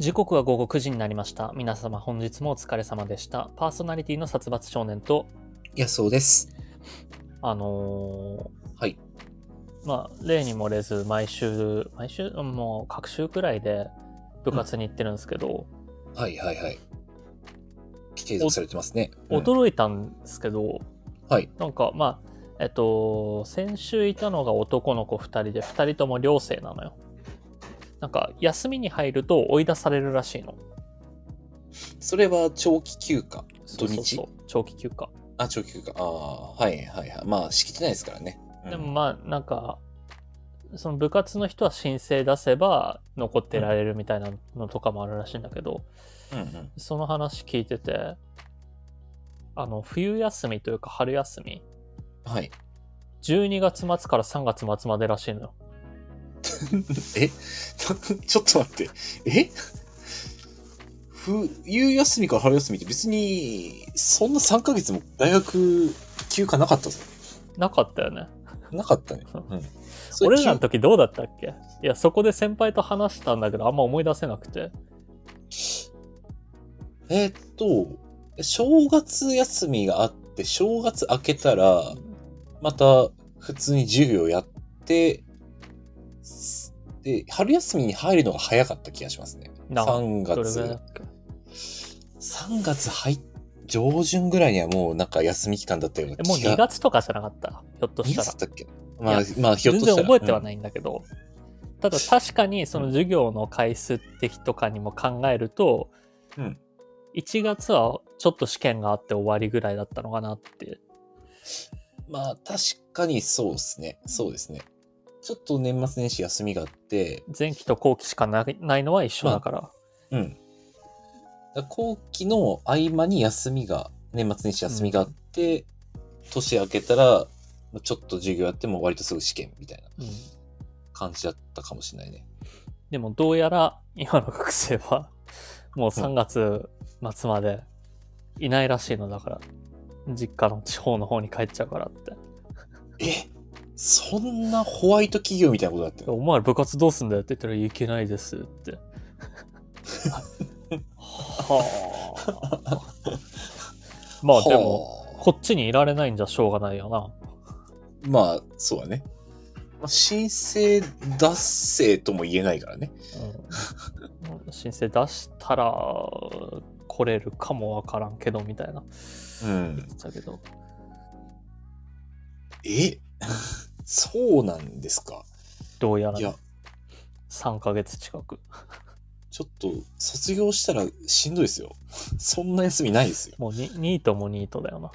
時刻は午後9時になりました。皆様本日もお疲れ様でした。パーソナリティの殺伐少年と、いや、そうです。あのはい。ーまあ、例に漏れず、毎週、毎週、もう、各週くらいで部活に行ってるんですけど、はいはいはい。継続されてますね。うん驚いたんですけど、はい。なんか、まあ、えっと、先週いたのが男の子2人で、2人とも寮生なのよ。なんか、休みに入ると追い出されるらしいの。それは長期休暇？土日？長期休暇。あ、長期休暇。ああ、はいはいはい。まあ、敷きてないですからね。うんでもまあなんかその部活の人は申請出せば残ってられるみたいなのとかもあるらしいんだけど、うんうん。その話聞いててあの冬休みというか春休みはい。12月末から3月末までらしいのよえ？ちょっと待って。え？冬休みから春休みって別に、そんな3ヶ月も大学休暇なかったぞ。なかったよねなかったね。うん。俺らの休時どうだったっけ？いやそこで先輩と話したんだけどあんま思い出せなくてえーっと、正月休みがあって、正月明けたら、また普通に授業やって、すで、春休みに入るのが早かった気がしますね。な3どれぐらいだ月っ、け？3月入っ上旬ぐらいにはもうなんか休み期間だったようなえもう2気が。月とかじゃなかった？ひょっと2したら月だっけ？まあい、まあ、ひょっ全としたら。然覚えてはないんだけど、ただ確かにその授業の回数的とかにも考えると、うん1月はちょっと試験があって終わりぐらいだったのかなってうんまあ、確かにそうですね。そうですね。ちょっと年末年始休みがあって、前期と後期しかないないのは一緒だから、うん。だから後期の合間に休みが、年末年始休みがあって、年明けたら、ちょっと授業やっても割とすぐ試験みたいなうん。感じだったかもしれないね。でもどうやら今の学生は もう3月末までいないらしいのだから実家の地方の方に帰っちゃうからって。え？そんなホワイト企業みたいなことだってるお前ら部活どうすんだよって言ったらいけないですって。はあ。まあでも、はこっちにいられないんじゃしょうがないよな。あまあ、そうだね。まあ、申請脱せとも言えないからね。うん、申請出したら来れるかもわからんけどみたいなうん言。ってたけど。え？そうなんですか？どうやらいや、3ヶ月近く。ちょっと卒業したらしんどいですよ。そんな休みないですよ。もうニニートもニートだよな。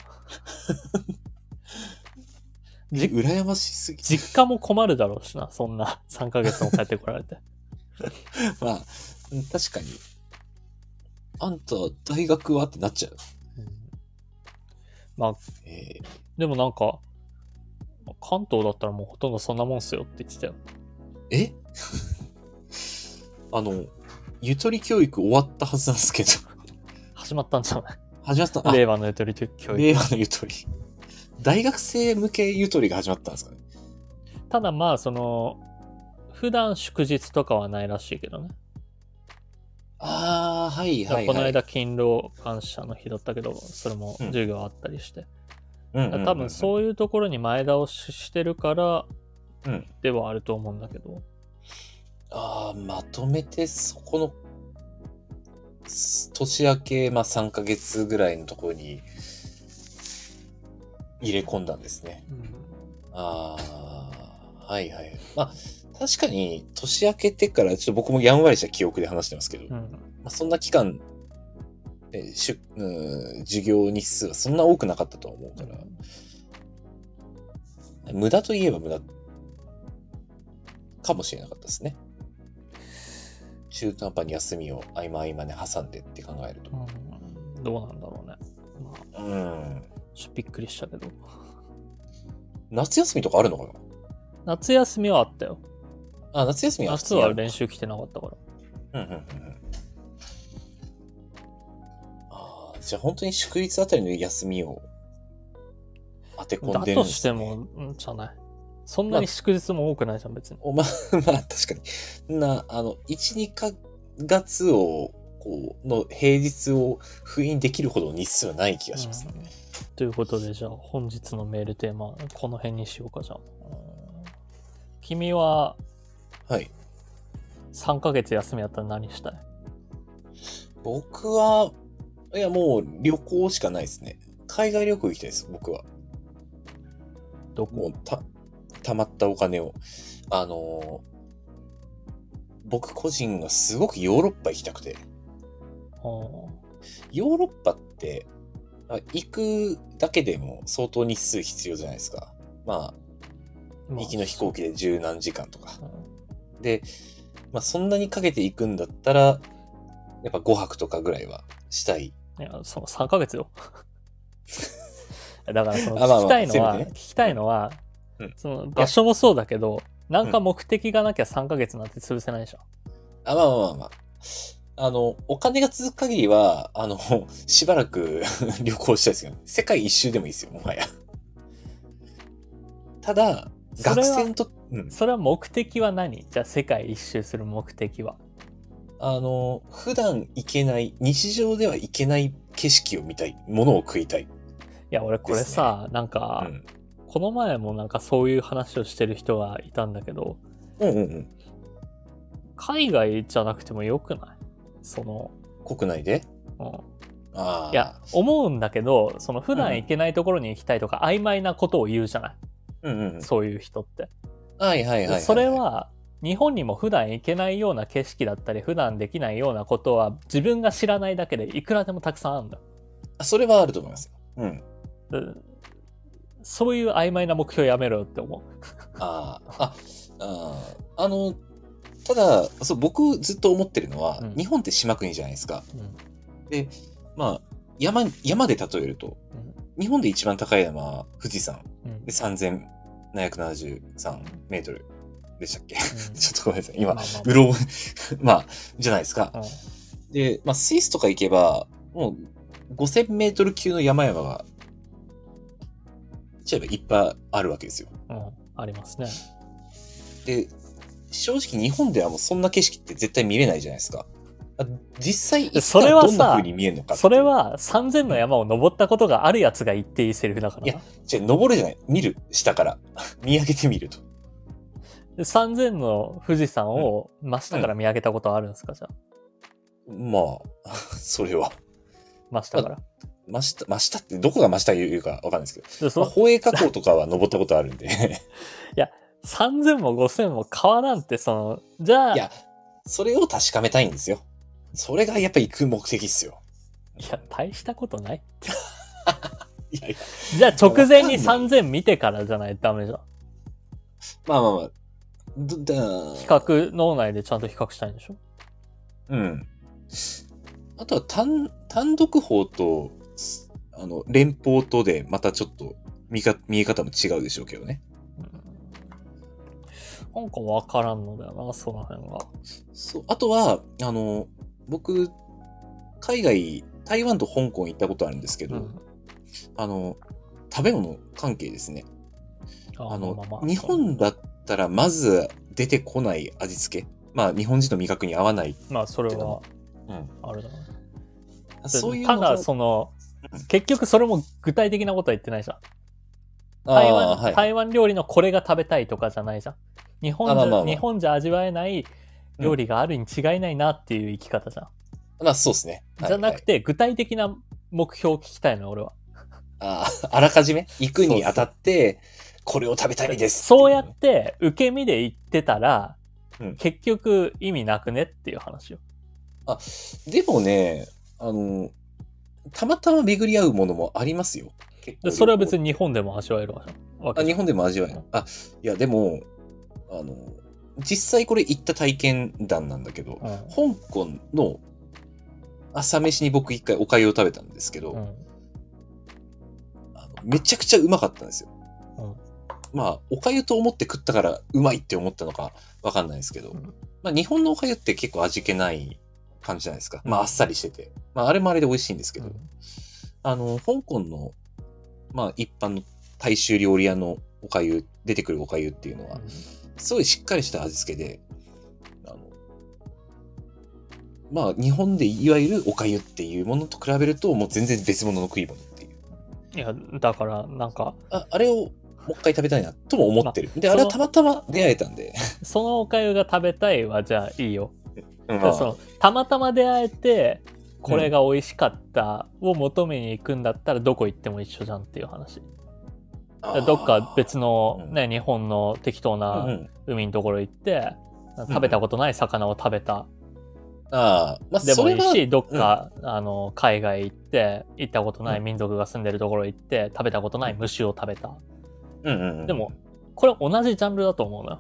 えじ羨ましすぎ。実家も困るだろうしな、そんな3ヶ月も帰ってこられて。まあ、うん確かに。あんた、大学は？ってなっちゃう。うんまあえーでもなんか、関東だったらもうほとんどそんなもんっすよって言ってたよ。え？あの、ゆとり教育終わったはずなんですけど。始まったんじゃない？始まった？あ令和のゆとり教育。令和のゆとり。大学生向けゆとりが始まったんですかね？ただまあ、その、普段祝日とかはないらしいけどね。ああ、はいはい、はい。この間勤労感謝の日だったけど、それもうん授業あったりして。うんうんうんうん、多分そういうところに前倒ししてるからうん。ではあると思うんだけど。ああ、まとめてそこの、す年明け、まあ3ヶ月ぐらいのところに入れ込んだんですね。ああ、はいはい。まあ、確かに年明けてから、ちょっと僕もやんわりした記憶で話してますけど、まうん。あ、そんな期間、えしゅうん、授業日数はそんな多くなかったとは思うから、無駄といえば無駄かもしれなかったですね。中途半端に休みを合間合間で挟んでって考えると。うんどうなんだろうね。まあ、うん。ちょっとびっくりしたけど。夏休みとかあるのかな？夏休みはあったよ。あ、夏休みは普夏は練習来てなかったから。うんうんうんじゃあ本当に祝日あたりの休みを当て込んだでるんとですね。しても、うんじゃない。そんなに祝日も多くないじゃん、別に。おま、まあ確かに。な、あの、1、2か月を、こう、の平日を封印できるほど日数はない気がしますね。うんということで、じゃあ本日のメールテーマ、この辺にしようか、じゃあ。うん君ははい。3ヶ月休みやったら何したい？僕は、いや、もう旅行しかないですね。海外旅行行きたいです、僕は。どこ？た、たまったお金を。あのー僕個人がすごくヨーロッパ行きたくて。あヨーロッパって、あ行くだけでも相当日数必要じゃないですか。まあ、ー行きの飛行機で十何時間とか。うんで、まあそんなにかけていくんだったら、やっぱ5泊とかぐらいはしたい。いや、その3ヶ月よ。だからその聞きたいのは、聞きたいのは、うんその場所もそうだけど、なんか目的がなきゃ3ヶ月なんて潰せないでしょ。あ、まあまあまあまあ。あの、お金が続く限りは、あの、しばらく 旅行したいですけど、世界一周でもいいですよ、もはや。ただ、学生と、うん、それは目的は何？じゃあ世界一周する目的は。あの、普段行けない、日常では行けない景色を見たい、ものを食いたい。いや、俺これさ、なんか、うん。この前もなんかそういう話をしてる人がいたんだけど、うんうんうん。海外じゃなくてもよくない？その、国内で？うん、ああ。いや、思うんだけど、その普段行けないところに行きたいとか、曖昧なことを言うじゃない？うんうんうん。そういう人って。はいはいはいはい。それ、は、日本にも普段行けないような景色だったり、普段できないようなことは、自分が知らないだけでいくらでもたくさんあるんだ。それはあると思いますよ。うん。でそういう曖昧な目標やめろよって思う。ああ、あ、あの、ただ、そう、僕ずっと思ってるのは、うん日本って島国じゃないですか。うんで、まあ、山、山で例えると、日本で一番高い山は富士山うんで3773メートルでしたっけ、うんちょっとごめんなさい。今、まあまあうろ覚え、まあ、じゃないですか。うんで、まあ、スイスとか行けば、もう5000メートル級の山々が、ちゃえばいっぱいあるわけですよ。うんありますね。で、正直日本ではもうそんな景色って絶対見れないじゃないですか。あ実際それはさらどんな風に見えるのかってそれ、は3000の山を登ったことがあるやつが言っていいセリフだからいやじゃ登るじゃない。見る。下から。見上げてみると。で3000の富士山を真下から見上げたことあるんですか、じゃあ。まあ、それは。真下から。真下、真下ってどこが真下言うかわかんないですけど。でそまあ、宝永火口とかは登ったことあるんで。3000も5000も川なんて、その、じゃあ、いや、いや、それを確かめたいんですよ。それがやっぱ行く目的っすよ。大したことない。いやいや。じゃあ直前にわかん3000見てからじゃないとダメじゃん。まあまあまあ。比較、脳内でちゃんと比較したいんでしょ？うん。あとは単、単独法と、すあの、連邦とで、またちょっと見か、見え方も違うでしょうけどね。うんなんかわからんのだよな、その辺が。そう。あとは、あの、僕、海外、台湾と香港行ったことあるんですけど、うん。あの、食べ物関係ですね。あの、ままま日本だったらまず出てこない味付け。まあ、日本人の味覚に合わない。まあ、それは、うん。あれだな。そういうのただ、がそのうん、結局それも具体的なことは言ってないじゃん。あ台湾、ーはい。台湾料理のこれが食べたいとかじゃないじゃん。日本じゃ、あまあまあまあ日本じゃ味わえない料理があるに違いないなっていう生き方じゃん。まあ、そうですね。はいじゃなくて、具体的な目標を聞きたいの、俺は。ああ、あらかじめ？行くにあたって、これを食べたいですそうやって、受け身で言ってたら、うん結局意味なくねっていう話よ。でもね、あの、たまたま巡り合うものもありますよ。それは別に。に日本でも味わえるわあ、日本でも味わえる。あ、いや、でも、あの、実際これ行った体験談なんだけど、うん香港の朝飯に僕一回お粥を食べたんですけど、うんあのめちゃくちゃうまかったんですよ。うんまあ、お粥と思って食ったからうまいって思ったのかわかんないですけど、うんまあ日本のお粥って結構味気ない感じじゃないですか。まあうんあっさりしてて。まああれもあれで美味しいんですけど、うんあの、香港の、まあ一般の大衆料理屋のお粥、出てくるお粥っていうのは、すごいしっかりした味付けで、あの、まあ、日本でいわゆるおかゆっていうものと比べると、もう全然別物の食い物っていう。いや、だから、なんか、ああれをもう一回食べたいなとも思ってる。で、そのあれはたまたま出会えたんで。そのおかゆが食べたいは、じゃあいいよ。うんでそのたまたま出会えて、これが美味しかったを求めに行くんだったら、どこ行っても一緒じゃんっていう話。どっか別のうんね、日本の適当うんうなん海のところ行って、食べたことない魚を食べたああ、まあ、でもいいし、どっか、あの、海外行って、行ったことない民族が住んでるところ行って、食べたことない虫を食べた。うんうんうんでも、これ同じジャンルだと思うのよ。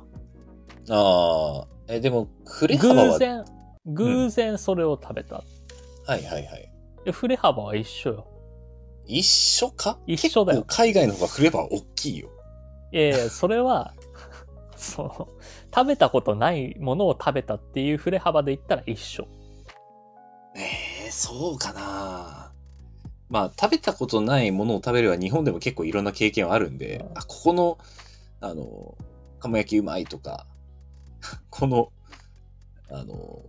ああ、え、でも、振れ幅は、偶然、偶然それを食べた。はいはいはい。で振れ幅は一緒よ。一緒か？一緒だよ結構海外の方が振れ幅大きいよ。いやいや、それは、その、食べたことないものを食べたっていう振れ幅で言ったら一緒。ええそうかなまあ、食べたことないものを食べるは日本でも結構いろんな経験はあるんで、うんあ、ここの、あの、鴨焼きうまいとか、この、あの、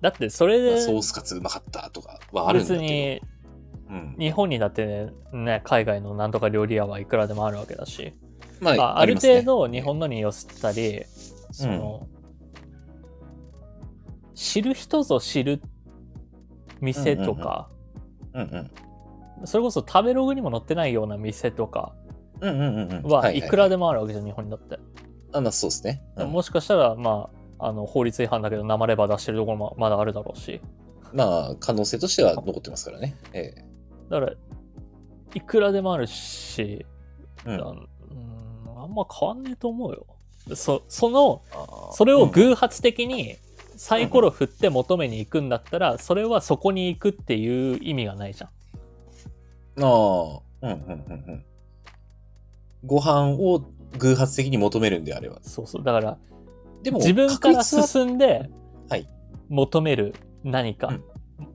だってそれで、まあソースカツうまかったとかはあるんだけど。別に、うん。日本にだってね、ね海外のなんとか料理屋はいくらでもあるわけだし。ままあ、ある程度日本のに寄せたり、その、知る人ぞ知る店とか、うんうん。それこそ食べログにも載ってないような店とか。はいくらでも。もあるわけじゃん、日本にだって。あ、まあそうですね。うんもしかしたら、まあ、あの、法律違反だけど生レバー出してるところもまだあるだろうし。まあ、可能性としては残ってますからね。ええ。だから、いくらでもあるし、うん。あうんま変わんねえと思うよ。そその、それをうん偶発的にサイコロ振って求めに行くんだったら、それはそこに行くっていう意味がないじゃん。ああ、うんうんうんうん。ご飯を偶発的に求めるんであれば。そうそう。だから、でも、自分から進んではい、求める何かうん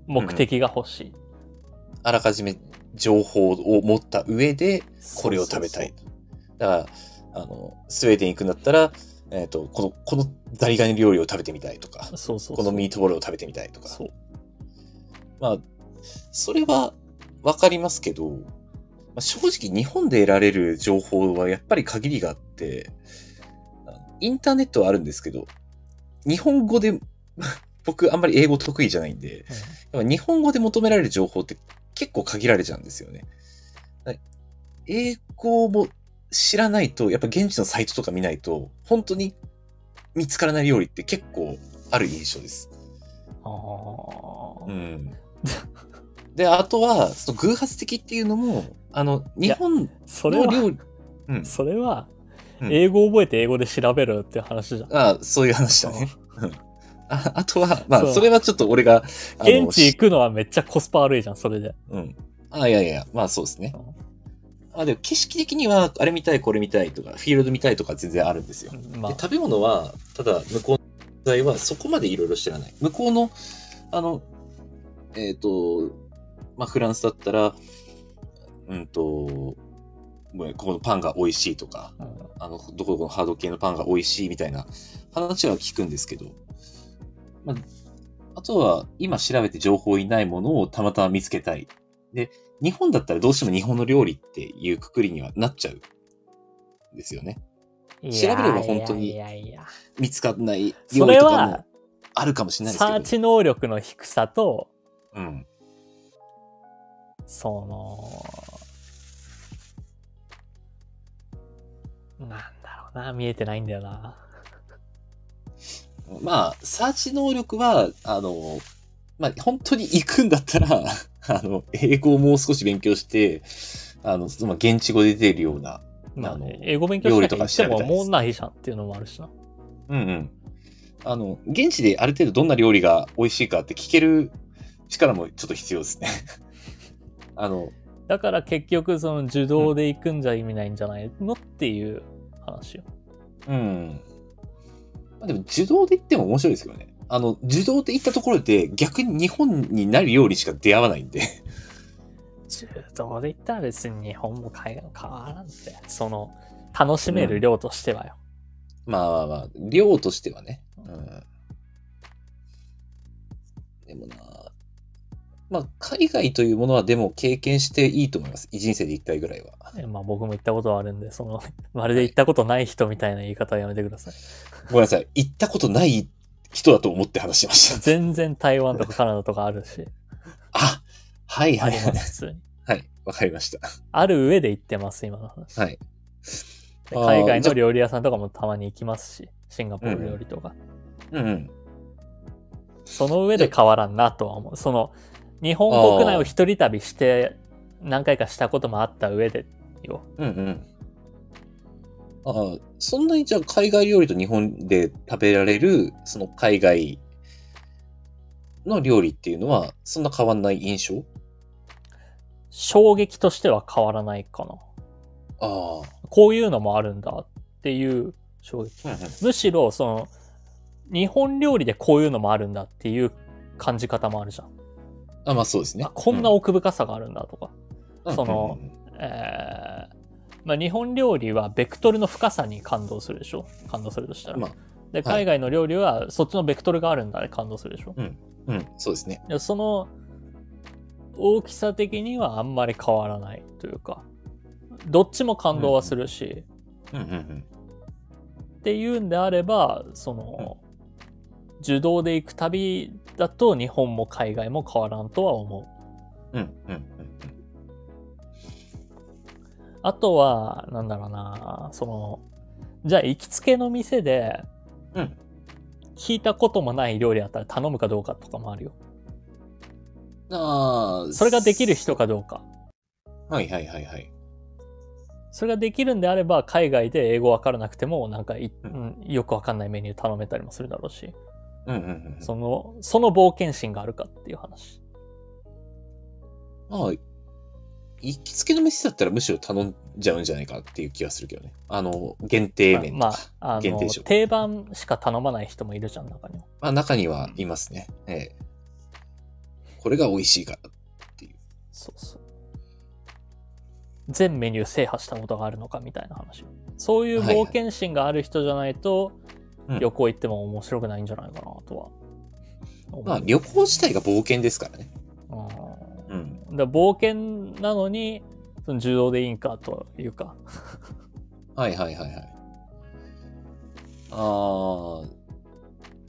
目的が欲しい。あらかじめ情報を持った上で、これを食べたい。だから、あの、スウェーデン行くんだったら、えっ、と、この、このザリガニ料理を食べてみたいとか、そうそうそう。このミートボールを食べてみたいとか。そう。まあ、それはわかりますけど、まあ、正直日本で得られる情報はやっぱり限りがあって、インターネットはあるんですけど、日本語で、僕あんまり英語得意じゃないんで、やっぱ日本語で求められる情報って結構限られちゃうんですよね。はい英語も知らないと、やっぱ現地のサイトとか見ないと、本当に見つからない料理って結構ある印象です。あーうん。で、あとは、その偶発的っていうのも、あの、日本それは、の料理、うん。それは、うん英語覚えて英語で調べろよって話じゃん。あそういう話だね。うんああとは、まあ、それはちょっと俺が、現地行くのはめっちゃコスパ悪いじゃん、それで。うん。あ、いやいや、まあそうですね。あ、でも景色的には、あれ見たい、これ見たいとか、フィールド見たいとか全然あるんですよ。まあ、で食べ物は、ただ、向こうの材はそこまでいろいろ知らない。向こうの、あの、えっ、と、まあ、フランスだったら、うんと、ここのパンが美味しいとか、うんあの、どこどこのハード系のパンが美味しいみたいな話は聞くんですけど、まあ、あとは今調べて情報いないものをたまたま見つけたい。で、日本だったらどうしても日本の料理っていうくくりにはなっちゃうんですよね。調べれば本当に見つかんない料理とかもは、あるかもしれないですけど。サーチ能力の低さと、うん。その、なんだろうな、見えてないんだよな。まあ、サーチ能力は、あの、まあ、本当に行くんだったら、あの、英語をもう少し勉強して、あの、まあ、現地語で出てるような、まああの英語勉強しなきゃ言ってももうないじゃんっていうのもあるしな。うんうん。あの、現地である程度どんな料理が美味しいかって聞ける力もちょっと必要ですね。あの、だから結局その受動で行くんじゃ意味ないんじゃないのっていう話よ。うん。まあ、でも、受動で言っても面白いですけどね。あの、受動で行ったところで逆に日本にない料理しか出会わないんで。受動で言ったら別に日本も海外も変わらんって。その、楽しめる量としてはよ。まあまあまあ、量としてはね。うん。ででもなまあ、海外というものはでも経験していいと思います。人生で一回ぐらいは。えまあ僕も行ったことはあるんで、その、まるで行ったことない人みたいな言い方はやめてください。ごめんなさい。行ったことない人だと思って話しました。全然台湾とかカナダとかあるし、あ、はいはいはい。普通に。はい、わかりました。ある上で行ってます、今の話。はい。海外の料理屋さんとかもたまに行きますし、シンガポール料理とか。うんうん。その上で変わらんなとは思う。その、日本国内を一人旅して何回かしたこともあった上でよ。うんうん。ああ、そんなにじゃあ海外料理と日本で食べられる、その海外の料理っていうのは、そんな変わんない印象？衝撃としては変わらないかな。ああ。こういうのもあるんだっていう衝撃。うんうんむしろ、その、日本料理でこういうのもあるんだっていう感じ方もあるじゃん。あ、まあそうですねあ。こんな奥深さがあるんだとか。うんその、えーまあ、日本料理はベクトルの深さに感動するでしょ？感動するとしたら。まあ、で、海外の料理はそっちのベクトルがあるんだね、感動するでしょ？うん、そうですね。でその大きさ的にはあんまり変わらないというか、どっちも感動はするし、うんうんうん。っていうんであれば、その、受動で行く旅だと日本も海外も変わらんとは思う。うんうんうんあとは、なんだろうな、その、じゃあ行きつけの店で、うん聞いたこともない料理だったら頼むかどうかとかもあるよ。うん。ああ。それができる人かどうか。はいはいはいはい。それができるんであれば、海外で英語わからなくても、なんかうんよくわかんないメニュー頼めたりもするだろうし、うんうんうん。その、その冒険心があるかっていう話。まあ、行きつけの店だったらむしろ頼んじゃうんじゃないかっていう気がするけどね。あの、限定麺とか。まあ、あの限定、食定番しか頼まない人もいるじゃん、中には。まあ中にはいますね。ええ。これが美味しいからっていう。そうそう。全メニュー制覇したことがあるのかみたいな話。そういう冒険心がある人じゃないと、うん旅行行っても面白くないんじゃないかなとは思う。まあ旅行自体が冒険ですからね。うんうん。だ冒険なのに、その柔道でいいんかというか。はいはいはいはい。ああ、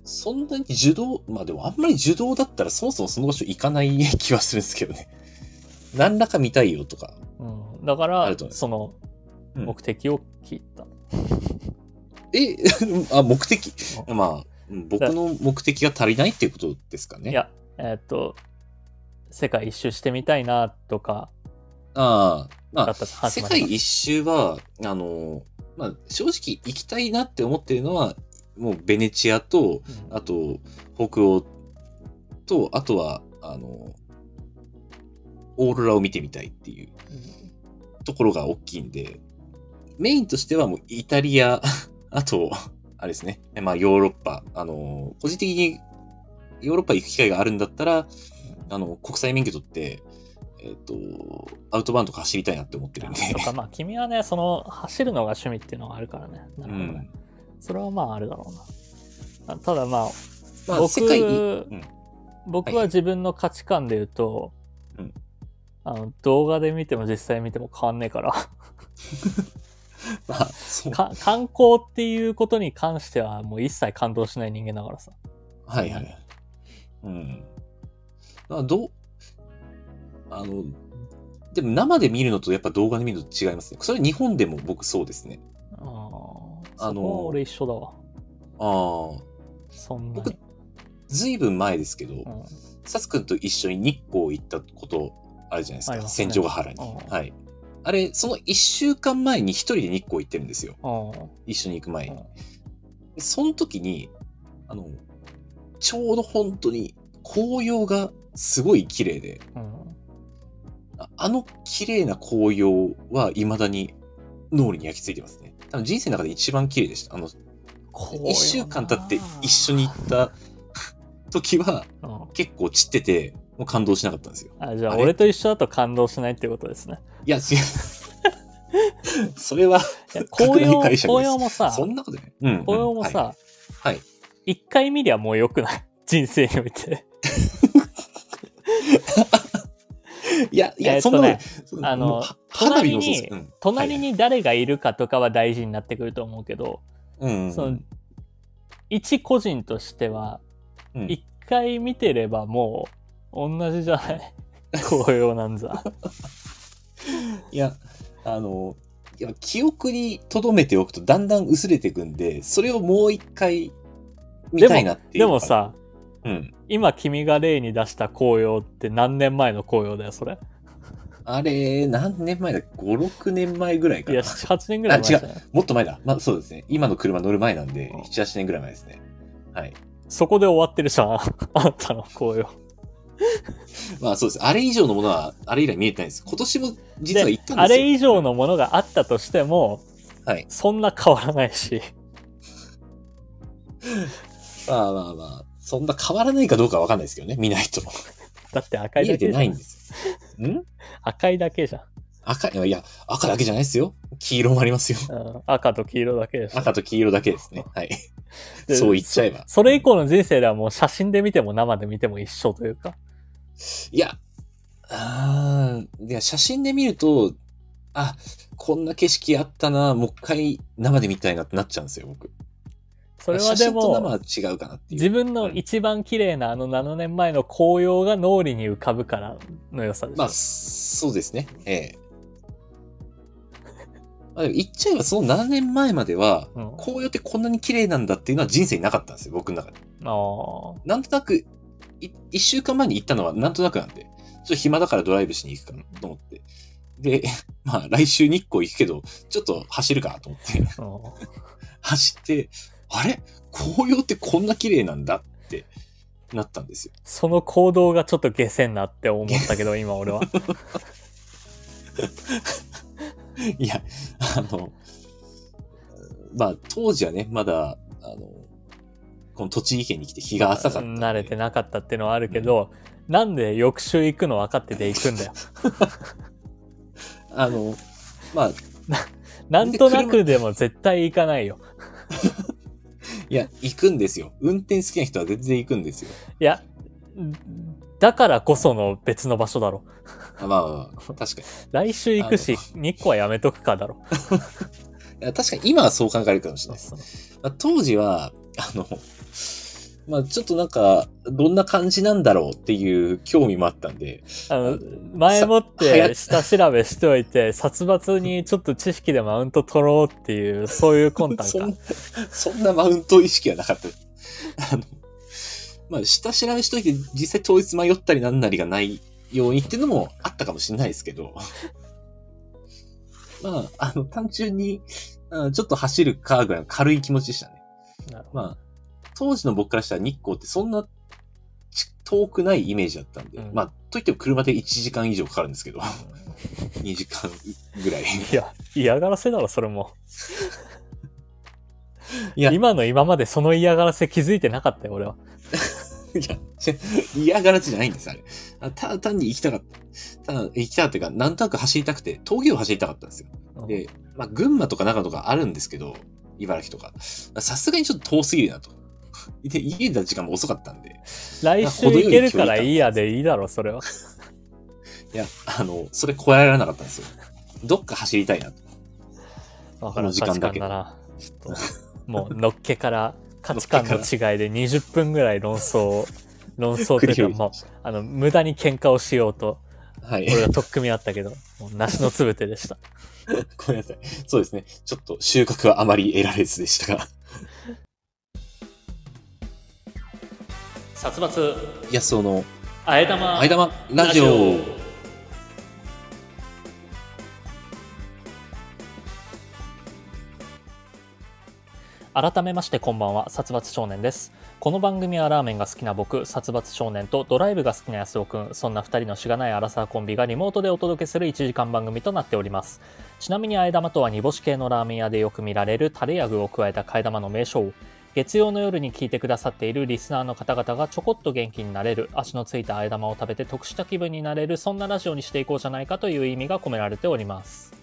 そんなに受動、まあでもあんまり受動だったらそもそもその場所行かない気はするんですけどね。何らか見たいよとか。うん、だからそのうん目的を聞いた。え、あ、目的？まあ、うん僕の目的が足りないっていうことですかね。いや、えーっと、世界一周してみたいなとか、ああ、まあ世界一周は、あの、まあ、正直行きたいなって思ってるのは、もうベネチアと、うん。あと、北欧と、あとは、あの、オーロラを見てみたいっていうところが大きいんで、メインとしてはもうイタリア、あと、あれですね、まあヨーロッパ、あの、個人的にヨーロッパ行く機会があるんだったら、あの、国際免許取って、えっ、と、アウトバーンとか走りたいなって思ってるんで。とか、まあ、君はね、その、走るのが趣味っていうのがあるからね。なうるほどね。ん。それはまあ、あるだろうな。あただまあ、まあ、僕世界に、うん。僕は自分の価値観で言うと、うんあの、動画で見ても実際見ても変わんねえから、まあ、観光っていうことに関してはもう一切感動しない人間だからさ。はいはい。うん。まあ、どう、あの、でも生で見るのとやっぱ動画で見るのと違いますね。それ日本でも僕そうですね。あーあの俺一緒だわ。ああ、そんな僕に。ずいぶん前ですけど、うんサス君と一緒に日光行ったことあるじゃないですか。すね戦場ヶ原に。うんはい。あれ、その一週間前に一人で日光行ってるんですよ。うん一緒に行く前に。うんその時に、あの、ちょうど本当に紅葉がすごい綺麗で、うんああの綺麗な紅葉は未だに脳裏に焼き付いてますね。多分人生の中で一番綺麗でした。あの、こうよな一週間経って一緒に行った時はうん結構散ってて、もう感動しなかったんですよ。あじゃあ俺と一緒だと感動しないってことですね。いや、違う。それは、紅葉紅葉もさ、そんなことない。うん、うん紅葉もさ、はい。はい。一回見りゃもう良くない？人生において。いや、いや、えそんなとねあの隣にうん隣に誰がいるかとかは大事になってくると思うけど、うんその一個人としては、うん一回見てればもう同じじゃない？紅葉なんざ。いや、あの、いや記憶に留めておくとだんだん薄れていくんで、それをもう一回見たいなっていう。でも、さ、うん。今君が例に出した紅葉って何年前の紅葉だよ、それ？あれ、何年前だ ?5、6年前ぐらいかいや、な。7、8年ぐらい前じゃない？もっと前だ。まあそうですね。今の車乗る前なんでうん、7、8年ぐらい前ですね。はい。そこで終わってるじゃん、あんたの紅葉。まあそうです。あれ以上のものは、あれ以来見えてないです。今年も実は行ったんですよ。あれ以上のものがあったとしても、はい。そんな変わらないし。まあまあまあ、そんな変わらないかどうかはわかんないですけどね。見ないと。だって赤い見えてだけじゃん。ないんですよ。ん？赤いだけじゃん。赤い、いや、赤だけじゃないですよ。黄色もありますよ。うん赤と黄色だけでしょ。赤と黄色だけですね。はい。でそう言っちゃえば。そそれ以降の人生ではもう写真で見ても生で見ても一緒というか。いや、あーいや、写真で見ると、あ、こんな景色あったな、もう一回生で見たいなってなっちゃうんですよ、僕。それはでも、は違うかなっていう。自分の一番綺麗なあの7年前の紅葉が脳裏に浮かぶからの良さでしょ。まあ、そうですね。ええ。まあでも言っちゃえばその7年前までは、うん紅葉ってこんなに綺麗なんだっていうのは人生になかったんですよ、僕の中で。あーなんとなく、い一週間前に行ったのはなんとなくなんで、ちょっと暇だからドライブしに行くかなと思って。で、まあ来週日光行くけど、ちょっと走るかと思って、うん 走って、あれ？紅葉ってこんな綺麗なんだってなったんですよ。その行動がちょっと下せんなって思ったけど、今俺は。いや、あの、まあ当時はね、まだ、あの、この栃木県に来て日が浅かった。慣れてなかったっていうのはあるけど、なんで翌週行くの分かってて行くんだよ。あの、まあ、なんとなくでも絶対行かないよ。いや、行くんですよ。運転好きな人は全然行くんですよ。いや、だからこその別の場所だろ。あまあまあまあ、確かに。来週行くし、日光はやめとくかだろ。確かに今はそう考えるかもしれないです。まあ、当時は、あの、まあちょっとなんか、どんな感じなんだろうっていう興味もあったんで、あの、前もって下調べしておいて、殺伐にちょっと知識でマウント取ろうっていう、そういう魂胆 そんな、そんなマウント意識はなかった。あの、まあ下調べしといて実際当日迷ったりなんなりがないようにっていうのもあったかもしれないですけど、まあ、あの、単純に、あちょっと走るかぐらいの軽い気持ちでしたね。まあ、当時の僕からしたら日光ってそんなち遠くないイメージだったんで、うんまあ、といっても車で1時間以上かかるんですけど、2時間ぐらい。いや、嫌がらせだろ、それも。いや、い今の今までその嫌がらせ気づいてなかったよ、俺は。や、ち嫌がらせじゃないんです、あれ。あただ単に行きたかった。ただ、行きたかったいうか、なんとなく走りたくて、峠を走りたかったんですよ。うんで、まあ、群馬とか長野とかあるんですけど、茨城とか。さすがにちょっと遠すぎるなと。で、家に出た時間も遅かったんで。来週行けるからいいやでいいだろ、それは。いや、あの、それ超えられなかったんですよ。どっか走りたいなと。わかの時間だけだな。ちょっと、もう、のっけから価値観の違いで20分ぐらい論争、論争というか、もう、あの、無駄に喧嘩をしようと、はい。俺が取っ組みあったけど、もう、梨のつぶてでした。ごめんなさい。そうですね。ちょっと収穫はあまり得られずでしたが。殺伐、いや、その、あえ玉、あいだまラジオ。改めましてこんばんは、殺伐少年です。この番組はラーメンが好きな僕、殺伐少年とドライブが好きな安尾くん、そんな二人のしがないアラサーコンビがリモートでお届けする1時間番組となっております。ちなみにあえ玉とは煮干し系のラーメン屋でよく見られるタレや具を加えた替え玉の名称。月曜の夜に聞いてくださっているリスナーの方々がちょこっと元気になれる、足のついたあえ玉を食べて得した気分になれる、そんなラジオにしていこうじゃないかという意味が込められております。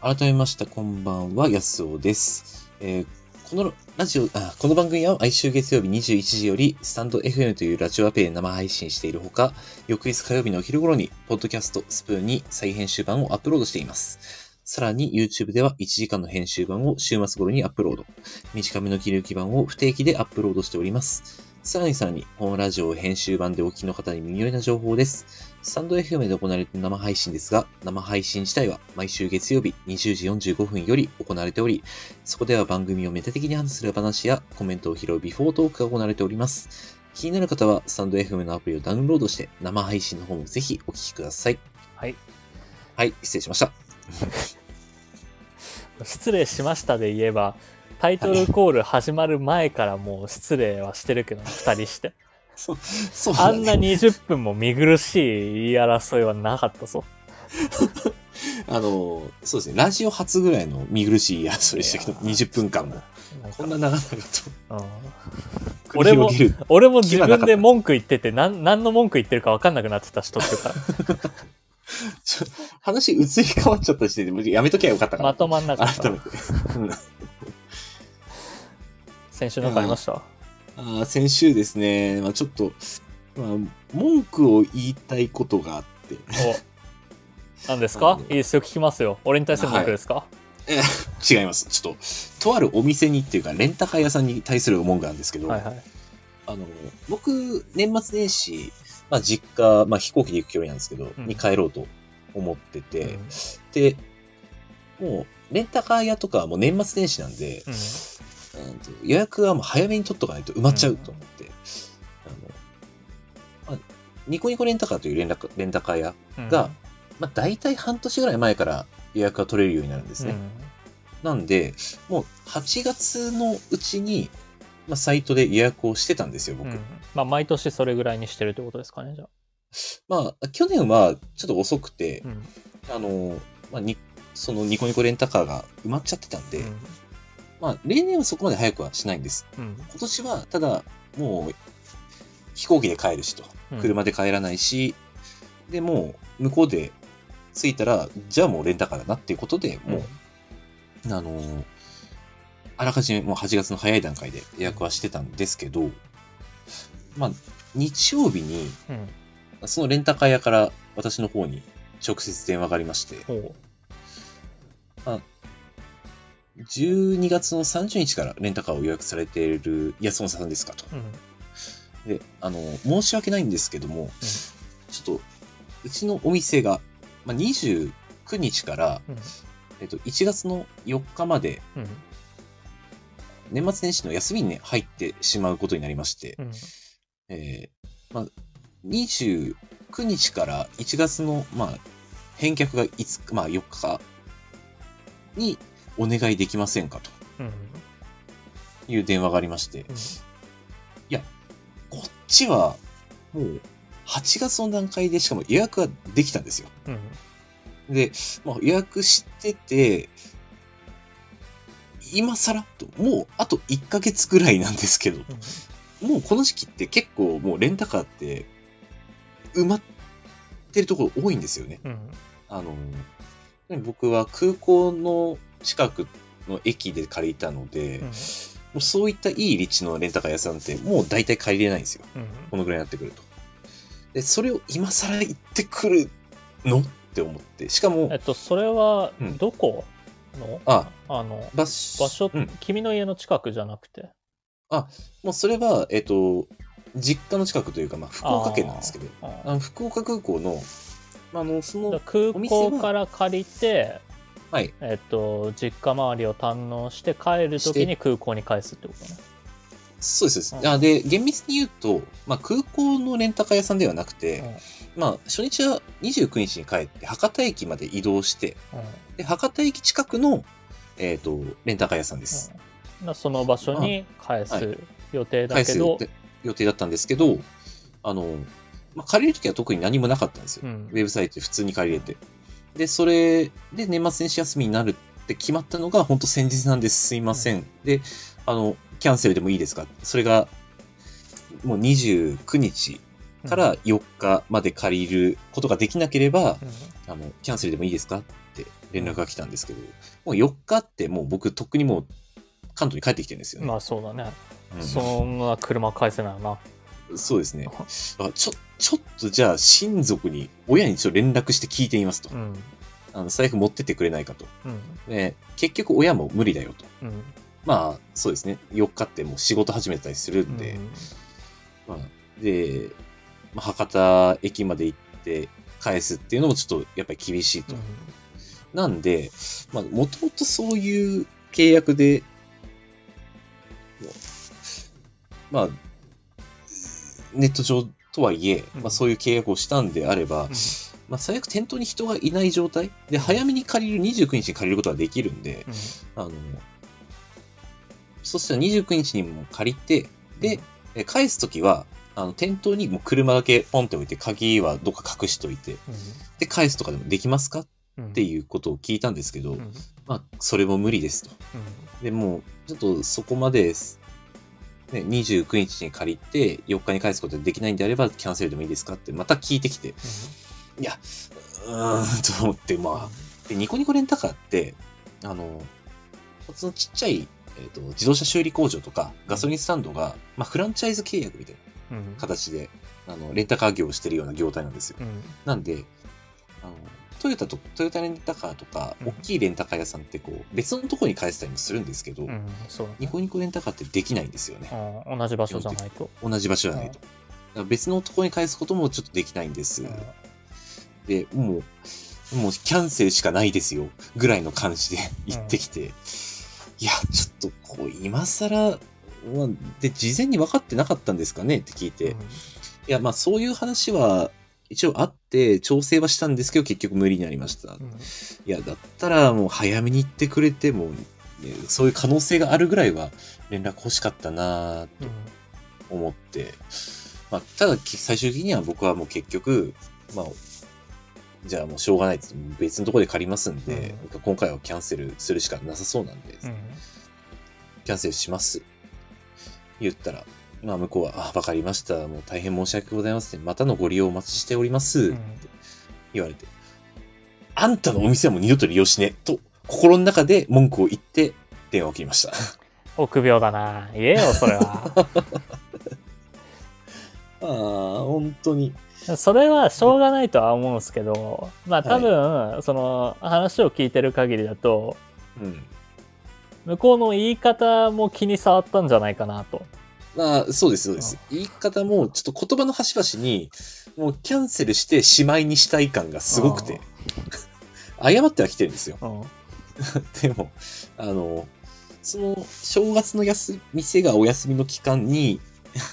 改めまして、こんばんは、安尾です。えーこのラジオ、あ、この番組は毎週月曜日21時より、スタンド FM というラジオアプリで生配信しているほか、翌日火曜日のお昼頃に、ポッドキャストスプーンに再編集版をアップロードしています。さらに YouTube では1時間の編集版を週末頃にアップロード。短めの切り抜き版を不定期でアップロードしております。さらにさらに、本ラジオ編集版でお聞きの方に耳寄りな情報です。スタンド FM で行われている生配信ですが、生配信自体は毎週月曜日20時45分より行われており、そこでは番組をメタ的に話する話やコメントを拾うビフォートークが行われております。気になる方は、スタンド FM のアプリをダウンロードして、生配信の方もぜひお聞きください。はい。はい、失礼しました。失礼しましたで言えば、タイトルコール始まる前からもう失礼はしてるけど、二人して。そう、そうあんなだね。20分も見苦しい言い争いはなかったぞ。あの、そうですね、ラジオ初ぐらいの見苦しいやつでしたけど、いやー20分間も。こんな長々とうん繰り広げる。俺も自分で文句言ってて、なん、何の文句言ってるか分かんなくなってた人っていうか、ちょ話移り変わっちゃった時点でやめときゃよかったかな。まとまんなかった改。めて。うん先週なんかありました？あー先週ですね、まあ、ちょっと、まあ、文句を言いたいことがあって、お、何ですか？あのいいですよ、聞きますよ。俺に対する文句ですか、違います。ちょっと、とあるお店にっていうか、レンタカー屋さんに対する文句なんですけど、はい、はいあの、僕、年末年始、まあ、実家、まあ、飛行機で行く距離なんですけど、うん。に帰ろうと思ってて、うん。で、もう、レンタカー屋とかはもう年末年始なんで、うん。予約はもう早めに取っとかないと埋まっちゃうと思って、あの、まあ、ニコニコレンタカーというレンレンタカー屋うん。が、まあ、大体半年ぐらい前から予約が取れるようになるんですね。なんで、もう8月のうちに、まあ、サイトで予約をしてたんですよ、僕。うんうんまあ、毎年それぐらいにしてるってことですかね、じゃあ。まあ、去年はちょっと遅くて、うんあの、まあ、に、そのニコニコレンタカーが埋まっちゃってたんで、うんまあ、例年はそこまで早くはしないんです。うん今年は、ただ、もう、飛行機で帰るしと。うん車で帰らないし、で、もう、向こうで着いたら、じゃあもうレンタカーだなっていうことで、もう、あのーあらかじめもう8月の早い段階で予約はしてたんですけど、まあ、日曜日に、うん。そのレンタカー屋から私の方に直接電話がありまして、ほう。12月の30日からレンタカーを予約されている安本さんですかと。うん。で、あの、申し訳ないんですけども、ちょっと、うちのお店が、まあ、29日から、うん。えっと、1月の4日まで、うん。年末年始の休みにね、入ってしまうことになりまして、うんえーまあ、29日から1月の、まあ、返却が5日、まあ、4日にお願いできませんかと。うんいう電話がありまして、うん。こっちは、もう、8月の段階でしかも予約ができたんですよ。うん。で、まあ、予約してて、今更と、もうあと1ヶ月ぐらいなんですけど、もうこの時期って結構もうレンタカーって埋まってるところ多いんですよね。うんあの、ね僕は空港の近くの駅で借りたので、うんもうそういったいい立地のレンタカー屋さんってもう大体借りれないんですよ。うんこのぐらいになってくると。で、それを今更行ってくるのって思って。しかもえっ、とそれはうんどこの、ああの場所、場所、うん。君の家の近くじゃなくて？もうそれは、えっと、実家の近くというか、まあ、福岡県なんですけど、ああの福岡空港の、まああの、その、ー空港から借りてはい、えっと実家周りを堪能して帰るときに空港に返すってことね。そうです。そううん。ですあで、厳密に言うと、まあ、空港のレンタカー屋さんではなくて、まあ、初日は29日に帰って、博多駅まで移動して、うんうん。で、博多駅近くの、えっ、と、レンタカー屋さんです。うんその場所に返はす予定だ返けど、す予定予定だったんですけど、あの、まあ、借りるときは特に何もなかったんですよ。うんウェブサイトで普通に借りれて。で、それで年末年始休みになるって決まったのが、本当先日なんです。すいません。で、あの、キャンセルでもいいですか？それが、もう29日から4日まで借りることができなければ、うんあの、キャンセルでもいいですか？って連絡が来たんですけど、もう4日ってもう僕とっくにもう関東に帰ってきてるんですよね。まあそうだね。うんそんな車返せないよな。そうですね。あちょ、ちょっとじゃあ親族に、親にちょっと連絡して聞いてみますと。うん。あの財布持ってってくれないかと。うん。ね、結局親も無理だよと。うん。まあ、そうですね。4日ってもう仕事始めたりするんで、うんまあ、で、まあ、博多駅まで行って返すっていうのもちょっとやっぱり厳しいと。なんで、まあ、もともとそういう契約で、まあ、ネット上とはいえ、うんまあそういう契約をしたんであれば、うんまあ最悪店頭に人がいない状態で、早めに借りる、29日に借りることができるんで、あの、そしたら29日にも借りて、で、え返すときは、あの、店頭にもう車だけポンって置いて、鍵はどっか隠しといて、で、返すとかでもできますかっうん。ていうことを聞いたんですけど、うん。うん。まあ、それも無理ですと。で、もう、ちょっとそこまで、ね、29日に借りて、4日に返すことができないんであれば、キャンセルでもいいですかって、また聞いてきて、いや、うーん、と思って、まあ、で、ニコニコレンタカーって、あの、そのちっちゃい、えっ、と、自動車修理工場とか、ガソリンスタンドが、まあ、フランチャイズ契約みたいなうん。形で、あの、レンタカー業をしてるような業態なんですよ。うん。なんで、あの、トヨタと、トヨタレンタカーとか、うん大きいレンタカー屋さんってこう、別のところに返せたりもするんですけど、うん。ニコニコレンタカーってできないんですよね。うん同じ場所じゃないと。同じ場所じゃないと。だから別のところに返すこともちょっとできないんです。うんで、もう、もうキャンセルしかないですよ、ぐらいの感じで言ってきて、いや、ちょっとこう、今更、まあで、事前に分かってなかったんですかね？って聞いて、いや、まあそういう話は、一応あって、調整はしたんですけど、結局無理になりました。うんいや、だったらもう早めに言ってくれても、ねそういう可能性があるぐらいは連絡欲しかったなと思って、まあ、ただ最終的には僕はもう結局、まあ、じゃあもうしょうがないです。別のところで借りますんで、今回はキャンセルするしかなさそうなんで、うんキャンセルします。言ったら、まあ向こうは、あ、わかりました。もう大変申し訳ございません。またのご利用お待ちしております。うんって言われて、あんたのお店はもう二度と利用しねえ。と、心の中で文句を言って電話を切りました。臆病だな。言えよ、それは。ああ、本当に。それはしょうがないとは思うんですけど、まあ多分、その話を聞いてる限りだと、うん。向こうの言い方も気に障ったんじゃないかなと。まあ、そうです、そうです。言い方も、ちょっと言葉の端々に、もうキャンセルしてしまいにしたい感がすごくて、謝っては来てるんですよ。うん。でも、あの、その、正月の休み、店がお休みの期間に、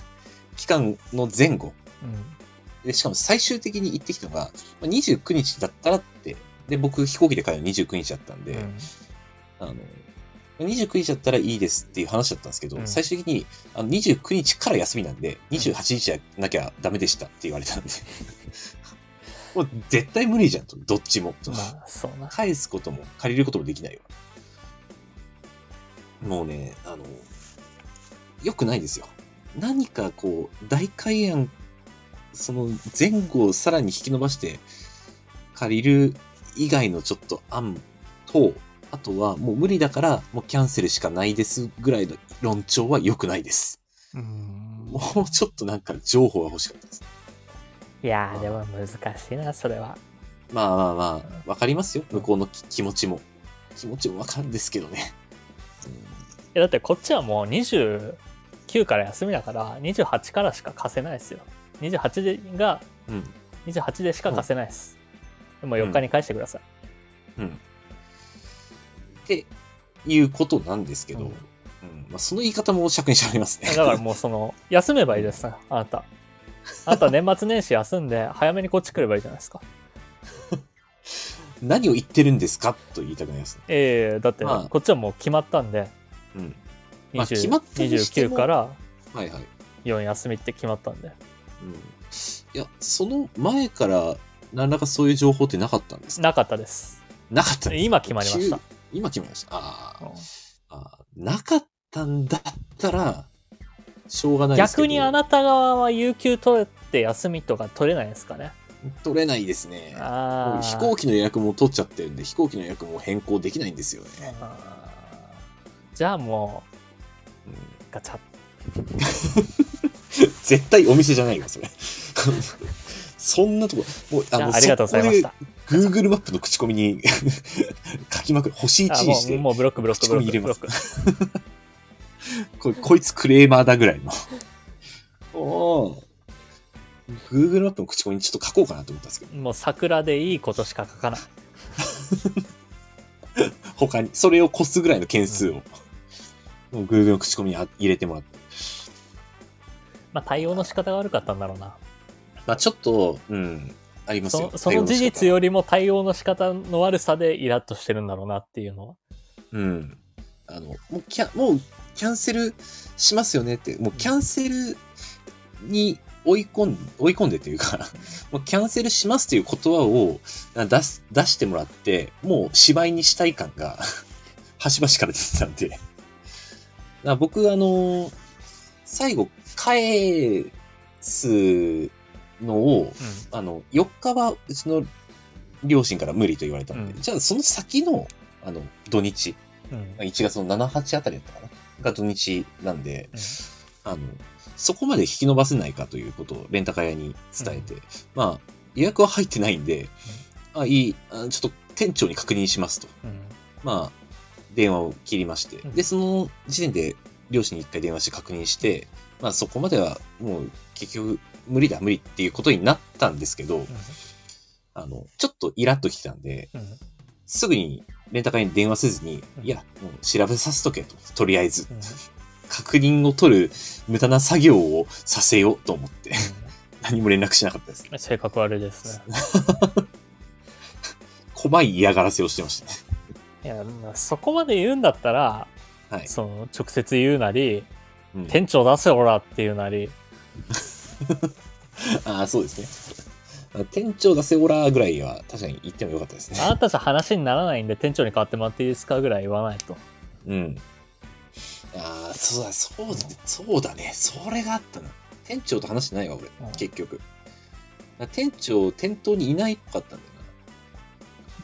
期間の前後、で、しかも最終的に行ってきたのが、まあ29日だったらって、で、僕飛行機で帰るの29日だったんで、うんあの、29日だったらいいですっていう話だったんですけど、うん最終的にあの29日から休みなんで、28日じゃなきゃダメでしたって言われたんで、もう絶対無理じゃんと、どっちも。まあ、そうな。返すことも借りることもできないわ。もうね、あの、良くないですよ。何かこう、大海案、その前後をさらに引き伸ばして借りる以外のちょっと案と、あとはもう無理だからもうキャンセルしかないですぐらいの論調は良くないです。うんもうちょっとなんか情報が欲しかったです。いやー、でも難しいな、それは。まあまあまあ、わかりますよ。向こうのき気持ちも。気持ちもわかるんですけどね。いやだってこっちはもう29から休みだから、28からしか貸せないですよ。28でが、うん。うん。28でしか貸せないです。でも4日に返してください。うん。っていうことなんですけど、ううんんまあ、その言い方も尺にしゃべりますね。だからもうその、休めばいいです、あなた。あなた年末年始休んで、早めにこっち来ればいいじゃないですか。何を言ってるんですかと言いたくなりますね。ええだって、まあこっちはもう決まったんで、うん。まあ20決まったにしても29からはいはい。4休みって決まったんで。うん。いや、その前から何らかそういう情報ってなかったんですか？なかったです。なかったんです今決まりました急。今決まりました。ああー。なかったんだったら、しょうがないですけど。逆にあなた側は有給取れて休みとか取れないですかね？取れないですね。飛行機の予約も取っちゃってるんで、飛行機の予約も変更できないんですよね。あじゃあもうガチャッ。絶対お店じゃないよ、それ。そんなとこ、もう、じゃあ、ありがとうございました。Google マップの口コミに 書きまくる。星1あもうにして、もうブロックブロックブロックブロック。ここいつクレーマーだぐらいの。おー Google マップの口コミにちょっと書こうかなと思ったんですけど、もうサクラでいいことしか書かない。他に、それを越すぐらいの件数を、もう Google の口コミにあ入れてもらって。まあ対応の仕方が悪かったんだろうな。まあちょっと、うん、ありますよそ。その事実よりも対応の仕方の悪さでイラッとしてるんだろうなっていうのは。うん。あの、もうキャ、もうキャンセルしますよねって、もうキャンセルに追い込ん、追い込んでというか、もうキャンセルしますという言葉を出す、出してもらって、もう芝居にしたい感が、端々から出てたんで。僕、あの、最後、返すのを、あの、4日はうちの両親から無理と言われたので、うんじゃあその先の、あの、土日、うん。うん。1月の7、8あたりだったかなが土日なんで、うんあの、そこまで引き延ばせないかということをレンタカー屋に伝えて、まあ、予約は入ってないんで、あ、いいあ、ちょっと店長に確認しますと。うん。まあ、電話を切りまして、うんで、その時点で両親に一回電話して確認して、まあそこまではもう結局無理だ無理っていうことになったんですけど、あの、ちょっとイラッときてたんで、うん。すぐにレンタカーに電話せずに、うんいや、もう調べさせとけと、とりあえず。うん。確認を取る無駄な作業をさせようと思って、何も連絡しなかったです。うん性格悪いですね。細い嫌がらせをしてましたね。いや、まあそこまで言うんだったら、はい。その直接言うなり、うん店長出せおらっていうなり、ああ、そうですね。店長出せオラーぐらいは確かに言ってもよかったですね。あなたじゃ話にならないんで店長に代わってもらっていいですかぐらい言わないと。うん。ああ、そうだ、そうだ、そうだね。それがあったな。店長と話してないわ、俺うん。結局。店長、店頭にいないっぽかったんだよ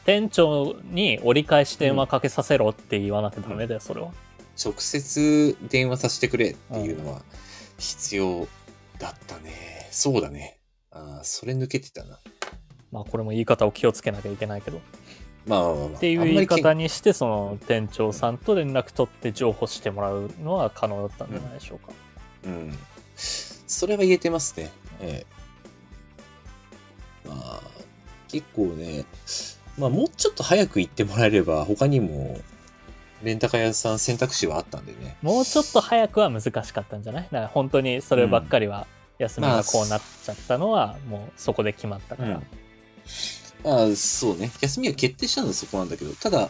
店長に折り返し電話かけさせろって言わなきゃダメだよ、それは。な。直接電話させてくれっていうのは必要だったね。そうだね。ああ、それ抜けてたな。まあこれも言い方を気をつけなきゃいけないけど。まあまあまあまあ。っていう言い方にして、その店長さんと連絡取って情報してもらうのは可能だったんじゃないでしょうか。うん。それは言えてますね。ええ。まあ、結構ね、まあもうちょっと早く行ってもらえれば、他にも、レンタカー屋さん選択肢はあったんでね。もうちょっと早くは難しかったんじゃない？だから本当にそればっかりは休みがこうなっちゃったのはもうそこで決まったから。まあ、そうね。休みが決定したのはそこなんだけど、ただ、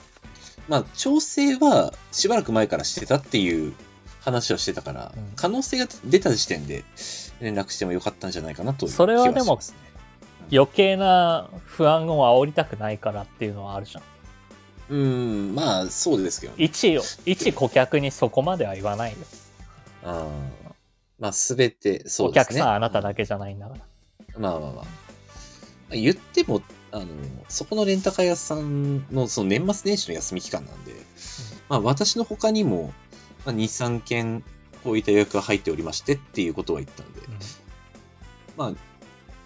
まあ、調整はしばらく前からしてたっていう話はしてたから、うん可能性が出た時点で連絡してもよかったんじゃないかなというそれはでも余計な不安を煽りたくないからっていうのはあるじゃん。うん、まあ、そうですけどね。一を、一顧客にそこまでは言わないよ。あーまあ、すべて、そうおですね。客さんあなただけじゃないんだから。まあまあまあ。まあ言っても、あの、そこのレンタカー屋さんのその年末年始の休み期間なんで、まあ私の他にも、まあ、2、3件こういった予約が入っておりましてっていうことは言ったんで、まあ、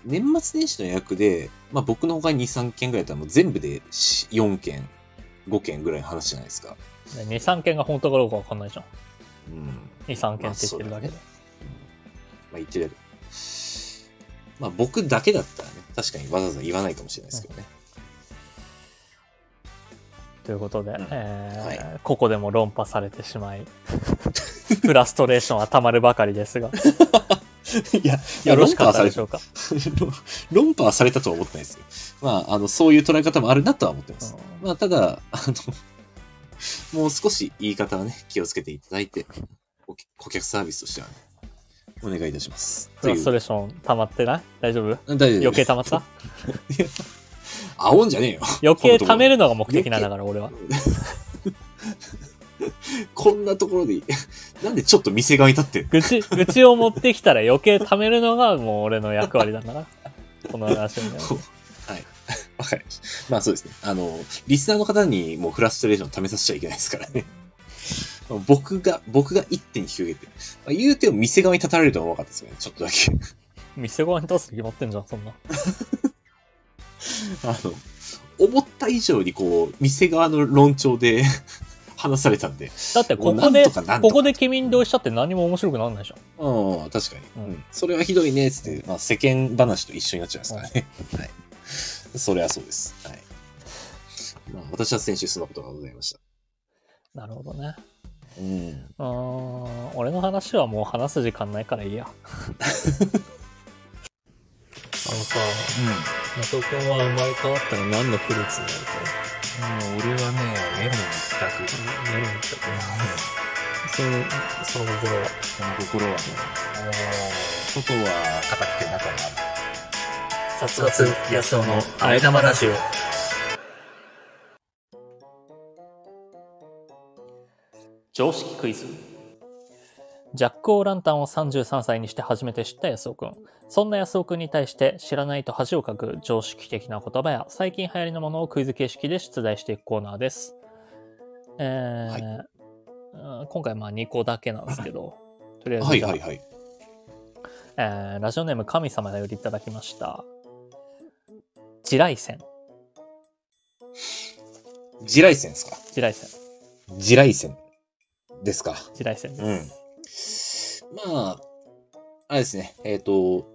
年末年始の予約で、まあ僕の他に2、3件ぐらいだったらもう全部で4件、5件ぐらいの話じゃないですか。で2、3件が本当かどうかわかんないじゃん。うん。2、3件って言ってるだけで。まあ言ってるだけ。まあ僕だけだったらね、確かにわざわざ言わないかもしれないですけどね。ということで、んえーはここでも論破されてしまい、フラストレーションはたまるばかりですが、いや、よろしかった論でしょうか。論論破はされたとは思ってないですよ。まあ、あの、そういう捉え方もあるなとは思ってます。うんまあ、ただ、あの、もう少し言い方はね、気をつけていただいて、お顧客サービスとしてはね、お願いいたします。フラストレレーション溜まってない？大丈夫？大丈夫余計溜まった？煽んじゃねえよ。余計溜めるのが目的なんだから、俺は。こんなところでいい、なんでちょっと店側に立って愚痴、愚痴を持ってきたら余計溜めるのがもう俺の役割だな。この話をね。はい。わかりました。まあそうですね。あの、リスナーの方にもうフラストレーションを試させちゃいけないですからね。僕が、僕が一手に広げて、まあ、言うても店側に立たれるとは分かったですよね。ちょっとだけ。店側に立つって決まってんじゃん、そんな。あの、思った以上にこう、店側の論調で話されたんで。だってここで、ここで君に同意しちゃって何も面白くならないじゃん。うん、確かに。うん。それはひどいね、つって、まあ世間話と一緒になっちゃいますからね。はい。それはそうです。はい。まあ私は先週そんなことがございました。なるほどね。うん。うん、俺の話はもう話す時間ないからいいや。あのさ、うん。マト君は生まれ変わったら何のフルーツになるかもう俺はね、メロン一択。メロン一択。その、その心はその心はね、外は硬くて中は殺伐野草のあえ玉ラジオ。常識クイズ。ジャック・オー・ランタンを33歳にして初めて知った安尾くん。そんな安尾くんに対して知らないと恥をかく常識的な言葉や最近流行りのものをクイズ形式で出題していくコーナーです。えー、はい、今回まあ2個だけなんですけど、とりあえずはいはいはい。えー、ラジオネーム神様よりいただきました。地雷線。地雷線ですか？地雷線。地雷線ですか？地雷線です。うんまあ、あれですね、えっ、ー、と、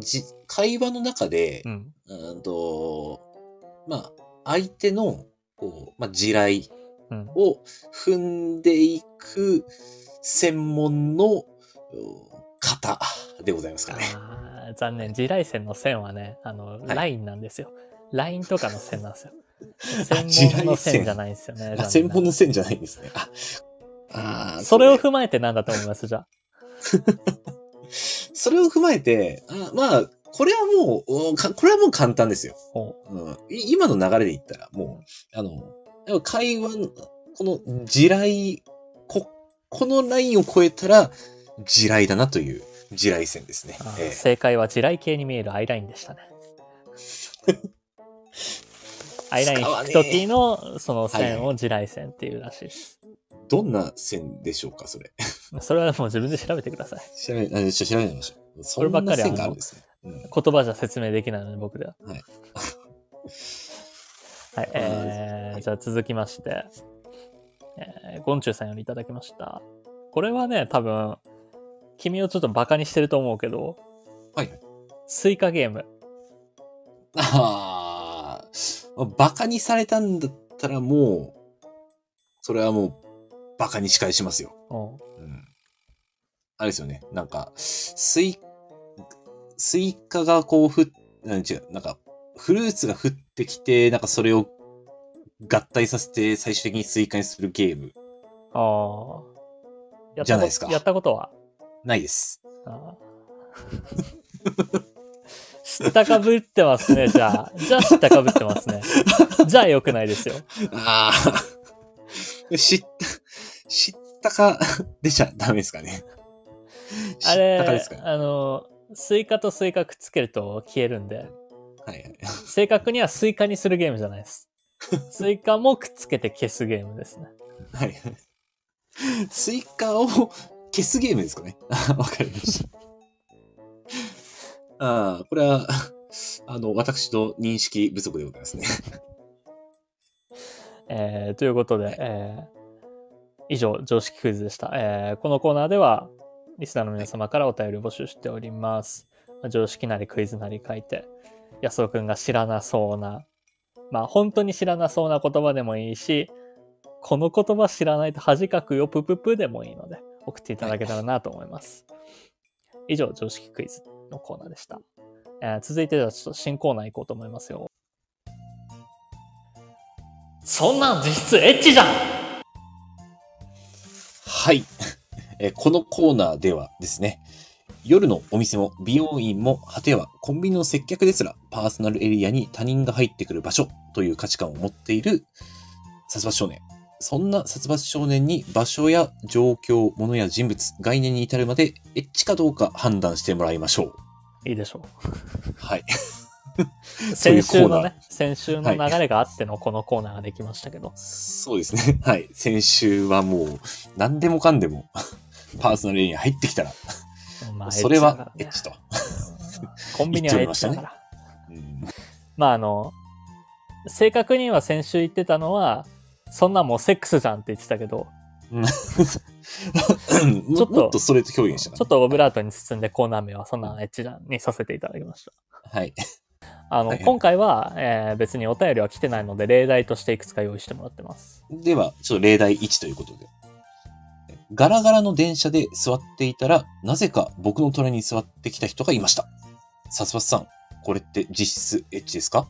じ、会話の中で、うん、うんと、まあ、相手の、こう、まあ、地雷を踏んでいく専門の方でございますかね。残念。地雷線の線はね、あの、はい、ラインなんですよ。ラインとかの線なんですよ。専門の線じゃないんですよね。専門の線じゃないんですね。あ、あそれを踏まえて何だと思いますじゃあ？それを踏まえて、あまあ、これはもう、これはもう簡単ですよ。うん、今の流れで言ったら、もう、あの、会話、この地雷、こ、このラインを超えたら、地雷だなという地雷線ですね。えー、正解は地雷系に見えるアイラインでしたね。アイライン引く時のその線を地雷線っていうらしいです。どんな線でしょうか、それ。それはもう自分で調べてください。調べ、あ調べましょう。そればっかりあるんですね、うん。言葉じゃ説明できないので、僕では。はい。はい、えー、じゃあ続きまして、えー、ゴンチュウさんよりいただきました。これはね、多分、君をちょっとバカにしてると思うけど、はい。スイカゲーム。ああ、バカにされたんだったらもう、それはもうバカに仕返しますよ。うん。あれですよね。なんか、スイ、スイカがこうふっ、なん違う、なんか、フルーツが降ってきて、なんかそれを合体させて最終的にスイカにするゲーム。ああ。じゃないですか。やったことは？ないです。ああ。知ったかぶってますね、じゃあ。じゃあ知ったかぶってますね。じゃあ良くないですよ。ああ。知った、知ったかでちゃダメですかね。あれ、あの、スイカとスイカくっつけると消えるんで。はいはい。正確にはスイカにするゲームじゃないです。スイカもくっつけて消すゲームですね。はい。スイカを消すゲームですかね。わかりました。ああ、これは、あの、私の認識不足でございますね。えー、ということで、えー、以上、常識クイズでした。えー、このコーナーでは、リスナーの皆様からお便りを募集しております。まあ、常識なりクイズなり書いて、安尾くんが知らなそうな、まあ本当に知らなそうな言葉でもいいし、この言葉知らないと恥かくよぷぷぷでもいいので、送っていただけたらなと思います。以上、常識クイズのコーナーでした。えー、続いてはちょっと新コーナー行こうと思いますよ。そんなん実質エッチじゃんはい。えこのコーナーではですね、夜のお店も美容院も果てはコンビニの接客ですらパーソナルエリアに他人が入ってくる場所という価値観を持っている殺伐少年。そんな殺伐少年に場所や状況、物や人物、概念に至るまでエッチかどうか判断してもらいましょう。いいでしょう。はい。先週のね、先週の流れがあってのこのコーナーができましたけど。そうですね。はい。先週はもう、何でもかんでも、パーソナルエリアに入ってきたら、まあそれはエッチと。コンビニはエッチだから。うんまああの、正確には先週言ってたのは、そんなもうセックスじゃんって言ってたけど、ちょっと、もっとストレート表現したちょっとオブラートに包んでコーナー名はそんなエッチじゃんにさせていただきました。はい。あの、はいはい今回は、えー別にお便りは来てないので、例題としていくつか用意してもらってます。では、ちょっと例題1ということで。ガラガラの電車で座っていたら、なぜか僕の隣に座ってきた人がいました。さすばさん、これって実質エッチですか？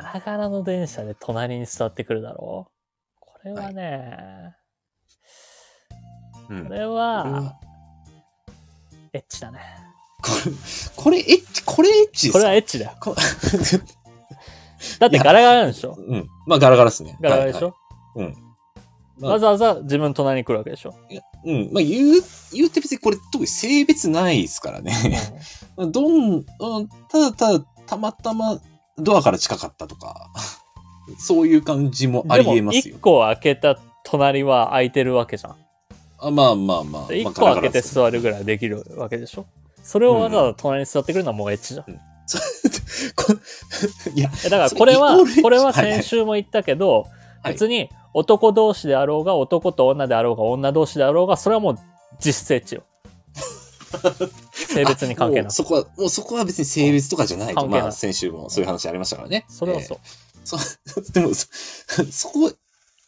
ガラガラの電車で隣に座ってくるだろう？これはね、うん。ここれれは、は、エッチだね。これ、これエッチ、これエッチですかこれはエッチだよ。こ だってガラガラなんでしょ？うん。まあ、ガラガラっすね。ガラガラでしょ、はいはいうん。まあわざわざ自分の隣に来るわけでしょ、うん。まあ、言う、言うて別にこれ特に性別ないですからね。どん、うん、ただただ、たまたまドアから近かったとか、そういう感じもありえますよ1。個開けた隣は空いてるわけじゃん。あまあまあまあ。1まあ個開けて座るぐらいできるわけでしょ？それをわざわざ隣に座ってくるのはもうエッチじゃん。こいや、えだからこれはこれははいはい先週も言ったけど、はい別に男同士であろうが、男と女であろうが、女同士であろうが、それはもう実質エッチよ。性別に関係なく。そこは、もうそこは別に性別とかじゃないと。まあ先週もそういう話ありましたからね。それはそう。そう。でも、そそこ、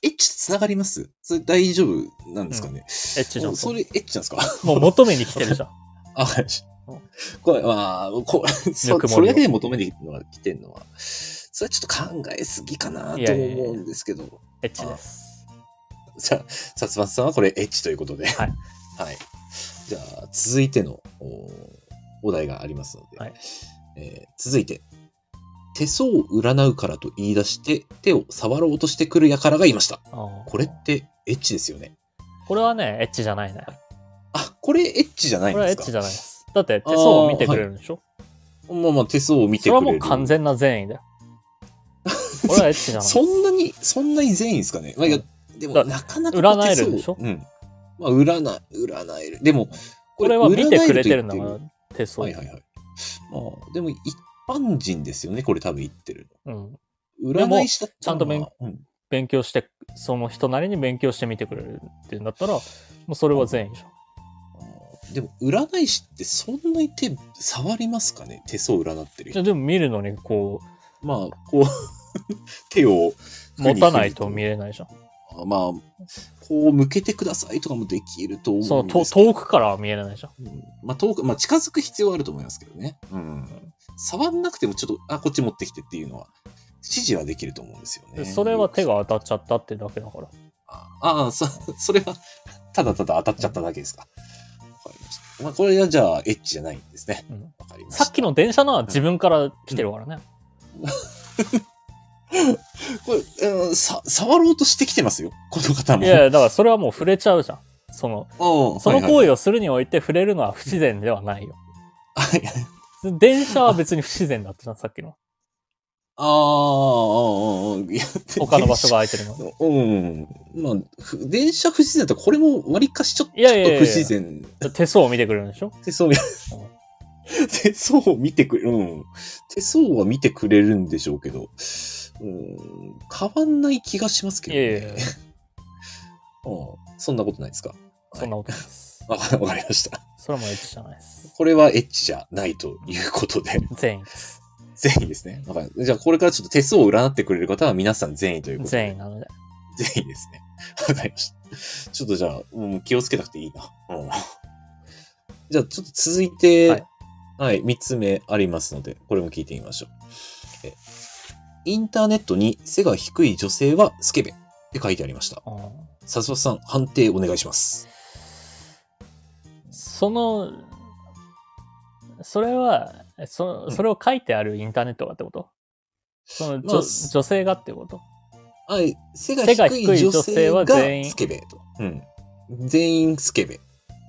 エッチと繋がります？それ大丈夫なんですかね、エッチじゃん。それエッチなんですか？もう求めに来てるじゃん。あ、はいうん。これ、まあ、これ、そそれだけで求めてるのが来てるのは、それはちょっと考えすぎかなといやいやいや思うんですけど。エッチです。じゃあ、薩松さんはこれエッチということで。はい。はい。じゃあ、続いてのおお題がありますので、はいえー続いて、手相を占うからと言い出して手を触ろうとしてくる輩がいました。これってエッチですよね。これはね、エッチじゃないね。あ、これエッチじゃないこれはエッんですかチじゃないです。だって手相を見てくれるんでしょ？まあまあ手相を見てくれる。それはもう完全な善意だよ。これはエッチじゃない。そんなに、そんなに善意ですかね？まあ、いや、でもだなかなか占えるでしょうん。まあ、占、占える。でも、これは見てくれてるんだから占えと言って、手相。はいはいはい。まあ、でも一般人ですよね、これ多分言ってるうん。の。でも占い師だったらちゃんと勉まあうん勉強して、その人なりに勉強してみてくれるっていうんだったら、もうそれは善意じゃん。あーでも、占い師ってそんなに手、触りますかね？手相占ってる人。でも見るのにこまあ、こう、手をう、持たないと見る。れないじゃん。あまあ、こう向けてくださいとかもできると思うんですそのとけど遠くからは見えないじゃん。うんまあ、遠く、まあ、近づく必要はあると思いますけどね。うん。触んなくてもちょっと、あ、こっち持ってきてっていうのは、指示はできると思うんですよね。でそれは手が当たっちゃったってだけだから。ああ、そ、それは、ただただ当たっちゃっただけですか。わかりました。まあ、これはじゃあ、エッチじゃないんですね。うんわかりました。さっきの電車のは自分から来てるからね。これ、うん、さ、触ろうとしてきてますよ。この方も。いやいや、だからそれはもう触れちゃうじゃん。その、うん、その行はい為をするにおいて触れるのは不自然ではないよ。はいはい電車は別に不自然だったじゃん、さっきの。ああ、ああ、ああ、いや、他の場所が空いてるの。うん。まあ、ふ電車不自然だったら、これも割かしちょっといやいやいやいや。手相を見てくれるんでしょ？手相見、手相を見てくれ、うん。手相は見てくれるんでしょうけど、うん、変わんない気がしますけどね。いやいやいや、うんそんなことないですか？そんなことないです。わかりました。それはもうエッチじゃないです。これはエッチじゃないということで、善意です。善意ですね。じゃあ、これからちょっと手相を占ってくれる方は皆さん善意ということで。善意なので。善意ですね。わかりました。ちょっとじゃあ、うん、気をつけなくていいな。うん。じゃあ、ちょっと続いて、ははいい、三つ目ありますので、これも聞いてみましょう。えインターネットに背が低い女性はスケベって書いてありました。うんさすさん、判定お願いします。その、それは、そうんそれを書いてあるインターネットがってこと？その、まあ女女性がってこと？はい、背が低低い女性が全員スケベと。うん。全員スケベ。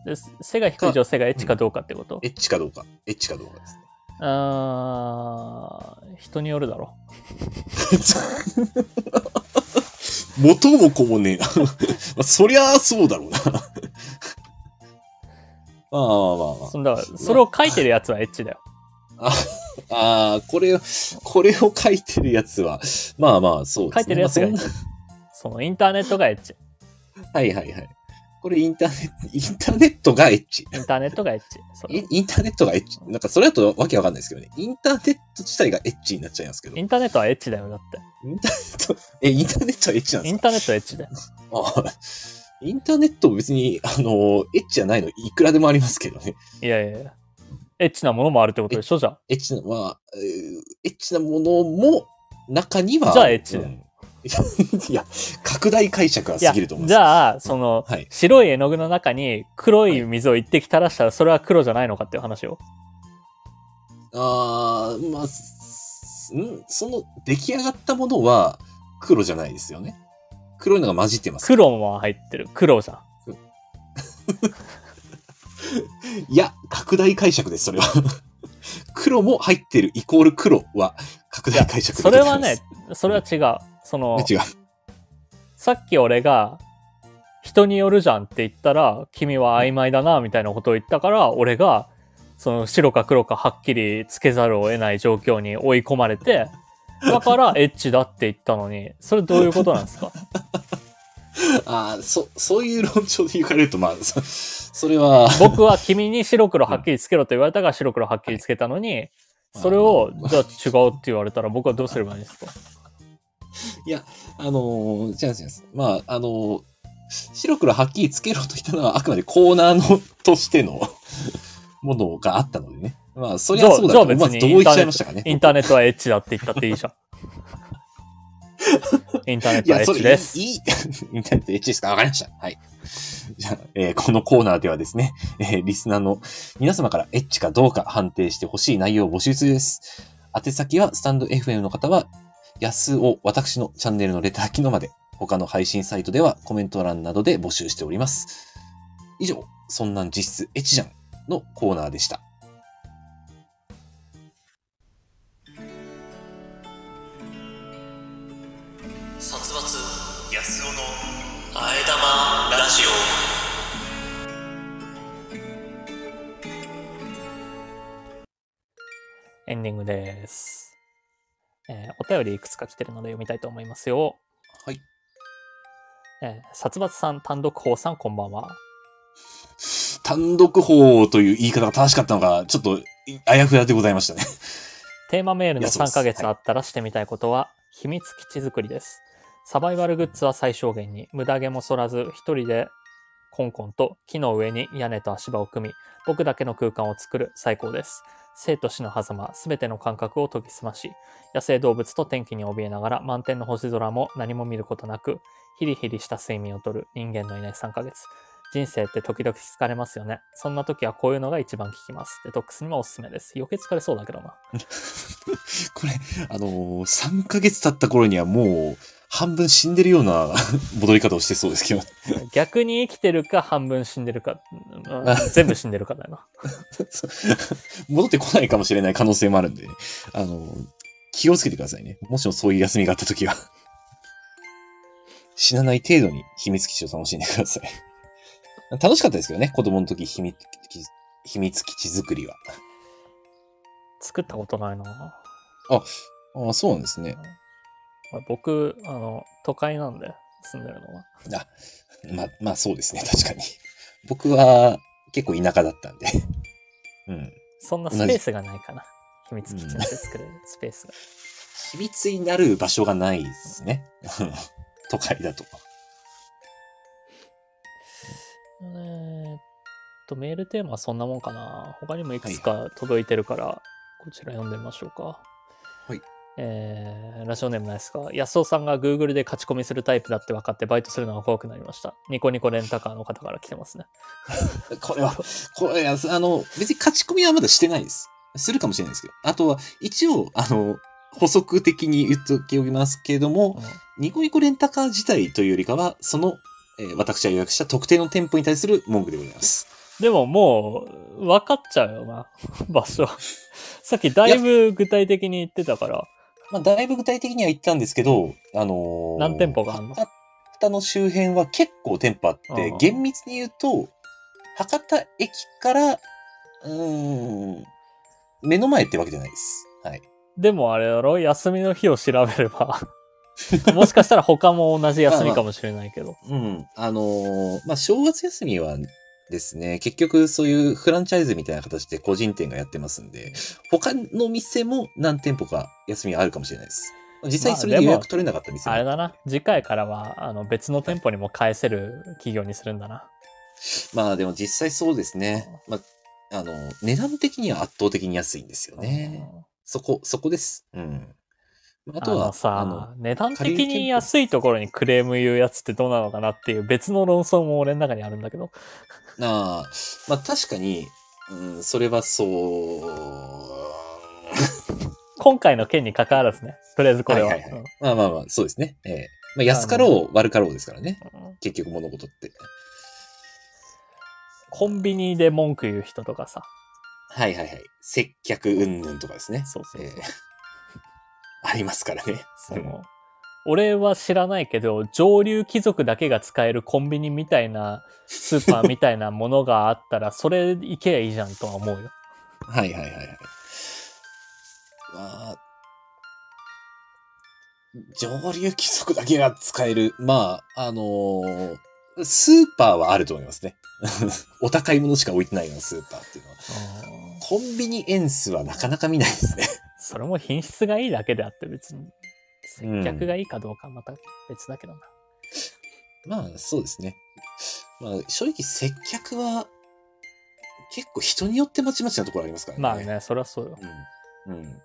で背が低い女性がエッチかどうかってこと？エッチかどうか。エッチかどうかですね。あー人によるだろ。元も子もねえな。まあ、そりゃあそうだろうな。まあまあまあまあ。そんだからそれを書いてるやつはエッチだよ。ああ、これを、これを書いてるやつは、まあまあ、そうですね。書いてるやつがエッチまあそのインターネットがエッチ。はいはいはい。これインターネット、インターネットがエッチ。インターネットがエッチ。インインターネットがエッチ。なんかそれだとわけわかんないですけどね。インターネット自体がエッチになっちゃいますけど。インインターネットはエッチだよ、だって。ターネット、え、インターネットはエッチなんですか？インターネットはエッチだよ。あインターネット別に、あの、エッチじゃないのいくらでもありますけどね。いやいやいや。エッチなものもあるってことでしょじゃあ。エッチな、まあ、えーエッチなものも、中には。じゃあエッチだようん いや、拡大解釈はいや、過ぎると思うんじゃあ、その、はい。白い絵の具の中に黒い水を一滴垂らしたらそれは黒じゃないのかっていう話を。あー、まあ、すん？その出来上がったものは黒じゃないですよね。黒いのが混じってます。黒も入ってる。黒じゃん。いや、拡大解釈です、それは。黒も入ってるイコール黒は拡大解釈でそれはね、それは違う。その。さっき俺が、人によるじゃんって言ったら、君は曖昧だな、みたいなことを言ったから、俺が、その白か黒かはっきりつけざるを得ない状況に追い込まれて、だから エッチだって言ったのに、それどういうことなんですか？ああ、そ、そういう論調で言われると、まあ、そそれは、僕は君に白黒はっきりつけろと言われたから白黒はっきりつけたのに、それを、じゃあ違うって言われたら僕はどうすればいいんですか？いや、あのー、違うんです。まあ、あのー白黒はっきりつけろと言ったのはあくまでコーナーのとしての ものがあったのでね。まあ、そりじゃそうだと思わず同意しちゃいましたかね。インターネットはエッチだって言ったっていいじゃん。インターネットはエッチです。いい、インターネットエッチですか？わかりました。はい。じゃあ、えーこのコーナーではですね、えーリスナーの皆様からエッチかどうか判定してほしい内容を募集中です。宛先は、スタンド FM の方は、安を私のチャンネルのレター機能まで、他の配信サイトではコメント欄などで募集しております。以上、そんなん実質エチじゃんのコーナーでした。殺伐安のあえ玉ラジオエンディングです。えーお便りいくつか来てるので読みたいと思いますよ。はい。えー殺伐さん、単独法さん、こんばんは。単独法という言い方が正しかったのが、ちょっと、あやふやでございましたね。テーマメールの3いやそうですヶ月あったらしてみたいことは、秘密基地作りです。サバイバルグッズは最小限に、無駄毛も剃らず、一人でコンコンと木の上に屋根と足場を組み、僕だけの空間を作る最高です。生と死の狭間、すべての感覚を研ぎ澄まし、野生動物と天気に怯えながら満天の星空も何も見ることなく、ヒリヒリした睡眠をとる人間のいない3ヶ月。人生って時々疲れますよね。そんな時はこういうのが一番効きます。デトックスにもおすすめです。余計疲れそうだけどな。これ、あのー、3ヶ月経った頃にはもう、半分死んでるような 戻り方をしてそうですけど。逆に生きてるか半分死んでるか、うん全部死んでるかだよな。戻ってこないかもしれない可能性もあるんで、あのー、気をつけてくださいね。もしもそういう休みがあった時は。死なない程度に秘密基地を楽しんでください。楽しかったですけどね、子供の時秘密基地、秘密基地作りは。作ったことないな。ああ、そうなんですね。僕、あの、都会なんで住んでるのは。あ、ま、まあそうですね、確かに。僕は結構田舎だったんで。うん。そんなスペースがないかな。秘密基地で作れるスペースが。秘密になる場所がないですね。都会だと。えーっと、メールテーマはそんなもんかな。他にもいくつか届いてるから、こちら読んでみましょうか。はい。えー、ラジオネームないですか安尾さんが Google で勝ち込みするタイプだって分かってバイトするのが怖くなりました。ニコニコレンタカーの方から来てますね。これは、これ、あの、別に勝ち込みはまだしてないです。するかもしれないですけど。あとは、一応、あの、補足的に言っておきますけれども、ニコニコレンタカー自体というよりかは、その、えー私が予約した特定の店舗に対する文句でございます。でももう、分かっちゃうよな、場所。さっきだいぶ具体的に言ってたから。まあ、だいぶ具体的には言ったんですけど、あのー何店舗があんの？博多の周辺は結構店舗あってうん、厳密に言うと、博多駅から、うーん、目の前ってわけじゃないです。はい。でもあれだろ？休みの日を調べれば。もしかしたら他も同じ休みかもしれないけど。うん。あのーまあ、正月休みはですね、結局そういうフランチャイズみたいな形で個人店がやってますんで、他の店も何店舗か休みあるかもしれないです。実際それで予約取れなかった店もあれだな。次回からは、あの、別の店舗にも返せる企業にするんだな。まあでも実際そうですね。まあ、あの、値段的には圧倒的に安いんですよね。そこ、そこです。うん。ああとは、のさあの、値段的に安いところにクレーム言うやつってどうなのかなっていう別の論争も俺の中にあるんだけど。な あ、まあ確かに、うん、それはそう、今回の件に関わらずね。とりあえずこれは。はいはいはいうんまあまあまあ、そうですね。ええまあ安かろう、悪かろうですからね。うん結局物事って。コンビニで文句言う人とかさ。はいはいはい。接客云々とかですね。そうそうそうええありますからね。その、俺は知らないけど、上流貴族だけが使えるコンビニみたいな、スーパーみたいなものがあったら、それ行けばいいじゃんとは思うよ。はいはいはいはい。まあ、上流貴族だけが使える。まあ、あのースーパーはあると思いますね。お高いものしか置いてないようなスーパーっていうのは。コンビニエンスはなかなか見ないですね。それも品質がいいだけであって別に、接客がいいかどうかはまた別だけどな。まあ、そうですね。まあ、正直接客は、結構人によってまちまちなところありますからね。まあ。ね、そりゃそうよ。うん。うん。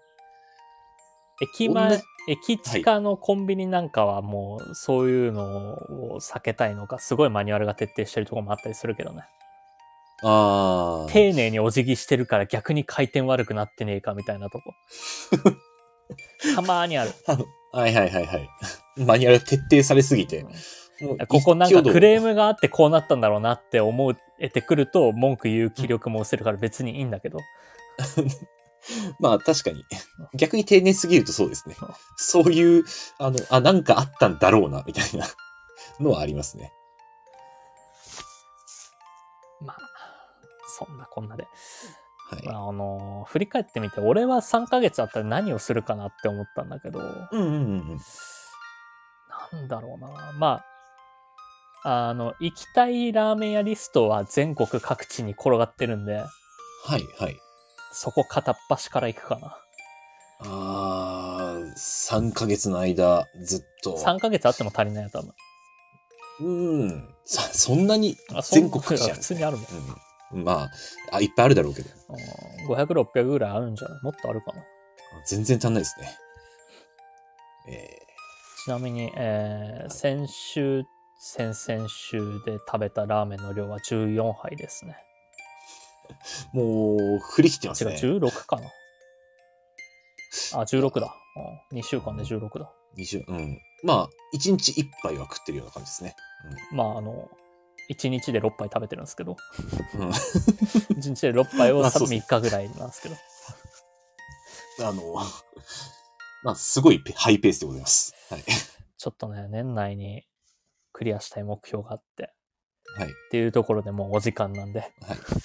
駅前駅地下のコンビニなんかはもう、そういうのを避けたいのか、すごいマニュアルが徹底してるところもあったりするけどね。ああ。丁寧にお辞儀してるから逆に回転悪くなってねえかみたいなとこ。たまーにある。はいはいはいはい。マニュアル徹底されすぎて。ここなんかクレーム。ムがあってこうなったんだろうなって思えてくると文句言う気力も失せるから別にいいんだけど。まあ確かに。逆に丁寧すぎるとそうですね。そういう、あの、あ、なんかあったんだろうな、みたいなのはありますね。まあ、そんなこんなで。はい。まあ、あの振り返ってみて、俺は3ヶ月あったら何をするかなって思ったんだけど、うんうんうんうん。なんだろうな。まあ、あの、行きたいラーメン屋リストは全国各地に転がってるんで、はいはい。そこ片っ端から行くかな。あー、3ヶ月の間、ずっと。3ヶ月あっても足りないよ、多分。うん。さ、そんなにあそん全国各地ある普通にあるもん。うん。まあ、あ、いっぱいあるだろうけど。うん500、600ぐらいあるんじゃない？もっとあるかな。全然足んないですね。えちなみに、えー先週、先々週で食べたラーメンの量は14杯ですね。ー、もう、振り切ってます違う、ね。16かな。あ、16だ。うん、2週間で16だ。20うん。まあ、1日1杯は食ってるような感じですね。まあ、あの、1日で6杯食べてるんですけど、うん。うん1日で6杯を多分まあそうそう3日ぐらいなんですけど。あの、まあ、すごいペハイペースでございます。はい。ちょっとね、年内にクリアしたい目標があって、はい。っていうところでもうお時間なんで。はい。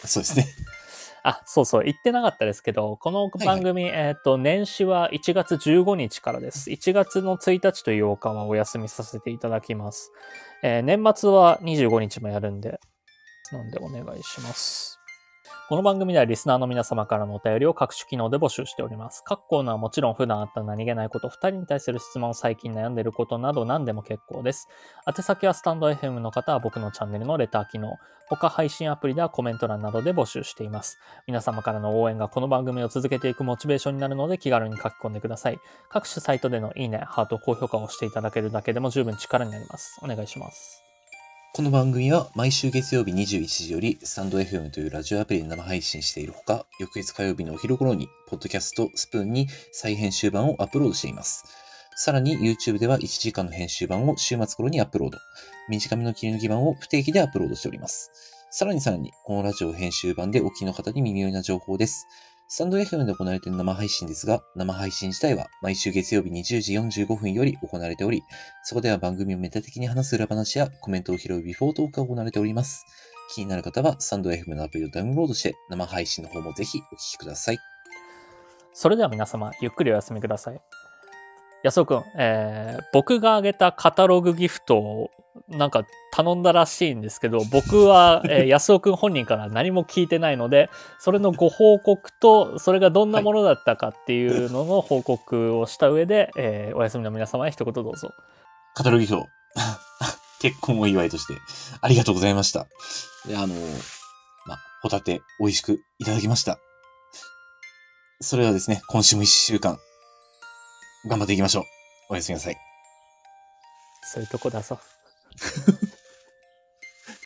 そうですね。あ、そうそう、言ってなかったですけど、この番組、えっ、と、年始は1月15日からです。1月の1日と8日はお休みさせていただきます。えー年末は25日もやるんで、なんでお願いします。この番組ではリスナーの皆様からのお便りを各種機能で募集しております。各コーナーはもちろん普段あった何気ないこと、二人に対する質問を、最近悩んでいることなど何でも結構です。宛先はスタンド FM の方は僕のチャンネルのレター機能、他配信アプリではコメント欄などで募集しています。皆様からの応援がこの番組を続けていくモチベーションになるので気軽に書き込んでください。各種サイトでのいいね、ハート、高評価をしていただけるだけでも十分力になります。お願いします。この番組は毎週月曜日21時よりスタンド FM というラジオアプリで生配信しているほか、翌日火曜日のお昼頃に、ポッドキャストスプーンに再編集版をアップロードしています。さらに YouTube では1時間の編集版を週末頃にアップロード。短めの切り抜き版を不定期でアップロードしております。さらにさらに、このラジオ編集版でお聞きの方に耳寄りな情報です。スタンド FM で行われている生配信ですが、生配信自体は毎週月曜日20時45分より行われており、そこでは番組をメタ的に話す裏話やコメントを拾うビフォートークが行われております。気になる方は、スタンド FM のアプリをダウンロードして、生配信の方もぜひお聞きください。それでは皆様、ゆっくりお休みください。安尾くん、えー僕が挙げたカタログギフトなんか頼んだらしいんですけど、僕は、えー 安尾くん本人から何も聞いてないので、それのご報告と、それがどんなものだったかっていうのの報告をした上で、えーお休みの皆様へ一言どうぞ。カタログ表、結婚お祝いとして、ありがとうございました。で、あの、ま、ホタテ、美味しくいただきました。それではですね、今週も一週間、頑張っていきましょう。おやすみなさい。そういうとこだぞ。呵 呵